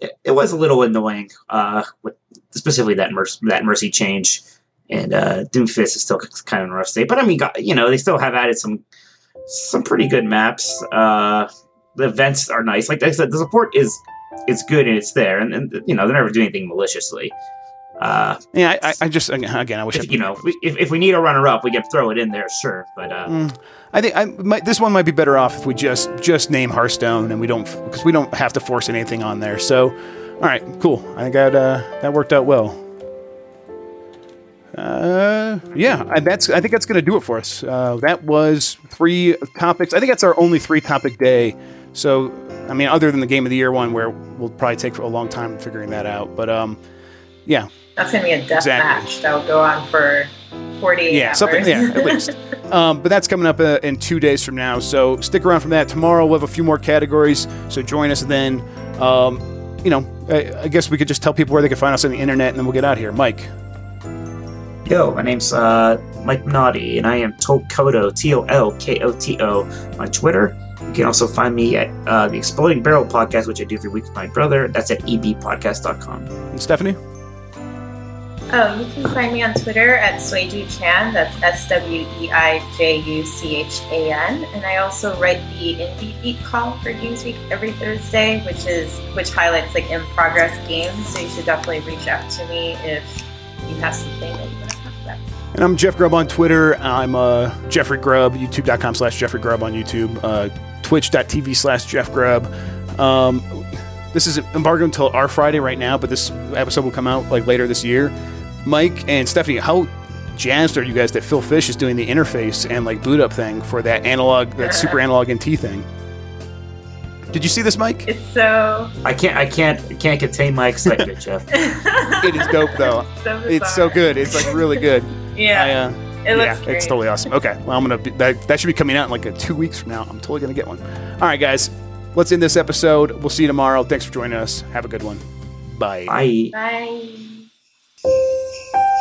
Speaker 2: It, it was a little annoying, uh, with specifically that mercy, that mercy change, and uh, Doomfist is still kind of in a rough state. But I mean, you know, they still have added some some pretty good maps. Uh, the events are nice. Like I said, the support is it's good and it's there, and, and you know they're never doing anything maliciously.
Speaker 1: Uh, yeah, I, I, just again, I wish
Speaker 2: if, I, you know if, if we need a runner up, we can throw it in there, sure. But uh, mm,
Speaker 1: I think I might, this one might be better off if we just just name Hearthstone and we don't because we don't have to force anything on there. So, all right, cool. I think that uh, that worked out well. Uh, yeah, that's. I think that's going to do it for us. Uh, that was three topics. I think that's our only three topic day. So, I mean, other than the game of the year one, where we'll probably take a long time figuring that out. But um, yeah,
Speaker 3: that's gonna be a death exactly. match that will go on for 48
Speaker 1: yeah,
Speaker 3: hours.
Speaker 1: something, yeah, at least. [LAUGHS] um, but that's coming up uh, in two days from now. So stick around from that. Tomorrow we'll have a few more categories. So join us then. Um, you know, I, I, guess we could just tell people where they can find us on the internet, and then we'll get out here. Mike.
Speaker 2: Yo, my name's uh, Mike Minotti, and I am Tolkoto, T O L K O T O, on Twitter. You can also find me at uh, the Exploding Barrel podcast, which I do every week with my brother. That's at ebpodcast.com.
Speaker 1: And Stephanie?
Speaker 3: Oh, you can find me on Twitter at Sweiju Chan. That's S W E I J U C H A N. And I also write the Indie Beat call for GamesBeat every Thursday, which is which highlights like in progress games. So you should definitely reach out to me if you have something that you want to talk about.
Speaker 1: And I'm Jeff Grubb on Twitter. I'm uh, Jeffrey Grubb, youtube.com slash Jeffrey Grubb on YouTube, uh, twitch.tv slash Jeff Grubb. Um, this is embargoed until our Friday right now, but this episode will come out like later this year. Mike and Stephanie, how jazzed are you guys that Phil Fish is doing the interface and like boot up thing for that analog, that super analog NT thing? Did you see this, Mike?
Speaker 3: It's so
Speaker 2: I can't I can't can't contain my excitement, [LAUGHS] Jeff.
Speaker 1: It is dope though. [LAUGHS]
Speaker 3: so
Speaker 1: It's so good. It's like really good.
Speaker 3: Yeah,
Speaker 1: I, uh,
Speaker 3: it looks
Speaker 1: yeah,
Speaker 3: great.
Speaker 1: it's totally awesome. Okay, well, I'm gonna be, that that should be coming out in like a two weeks from now. I'm totally gonna get one. All right, guys, let's end this episode. We'll see you tomorrow. Thanks for joining us. Have a good one. Bye.
Speaker 2: Bye.
Speaker 3: Bye. Música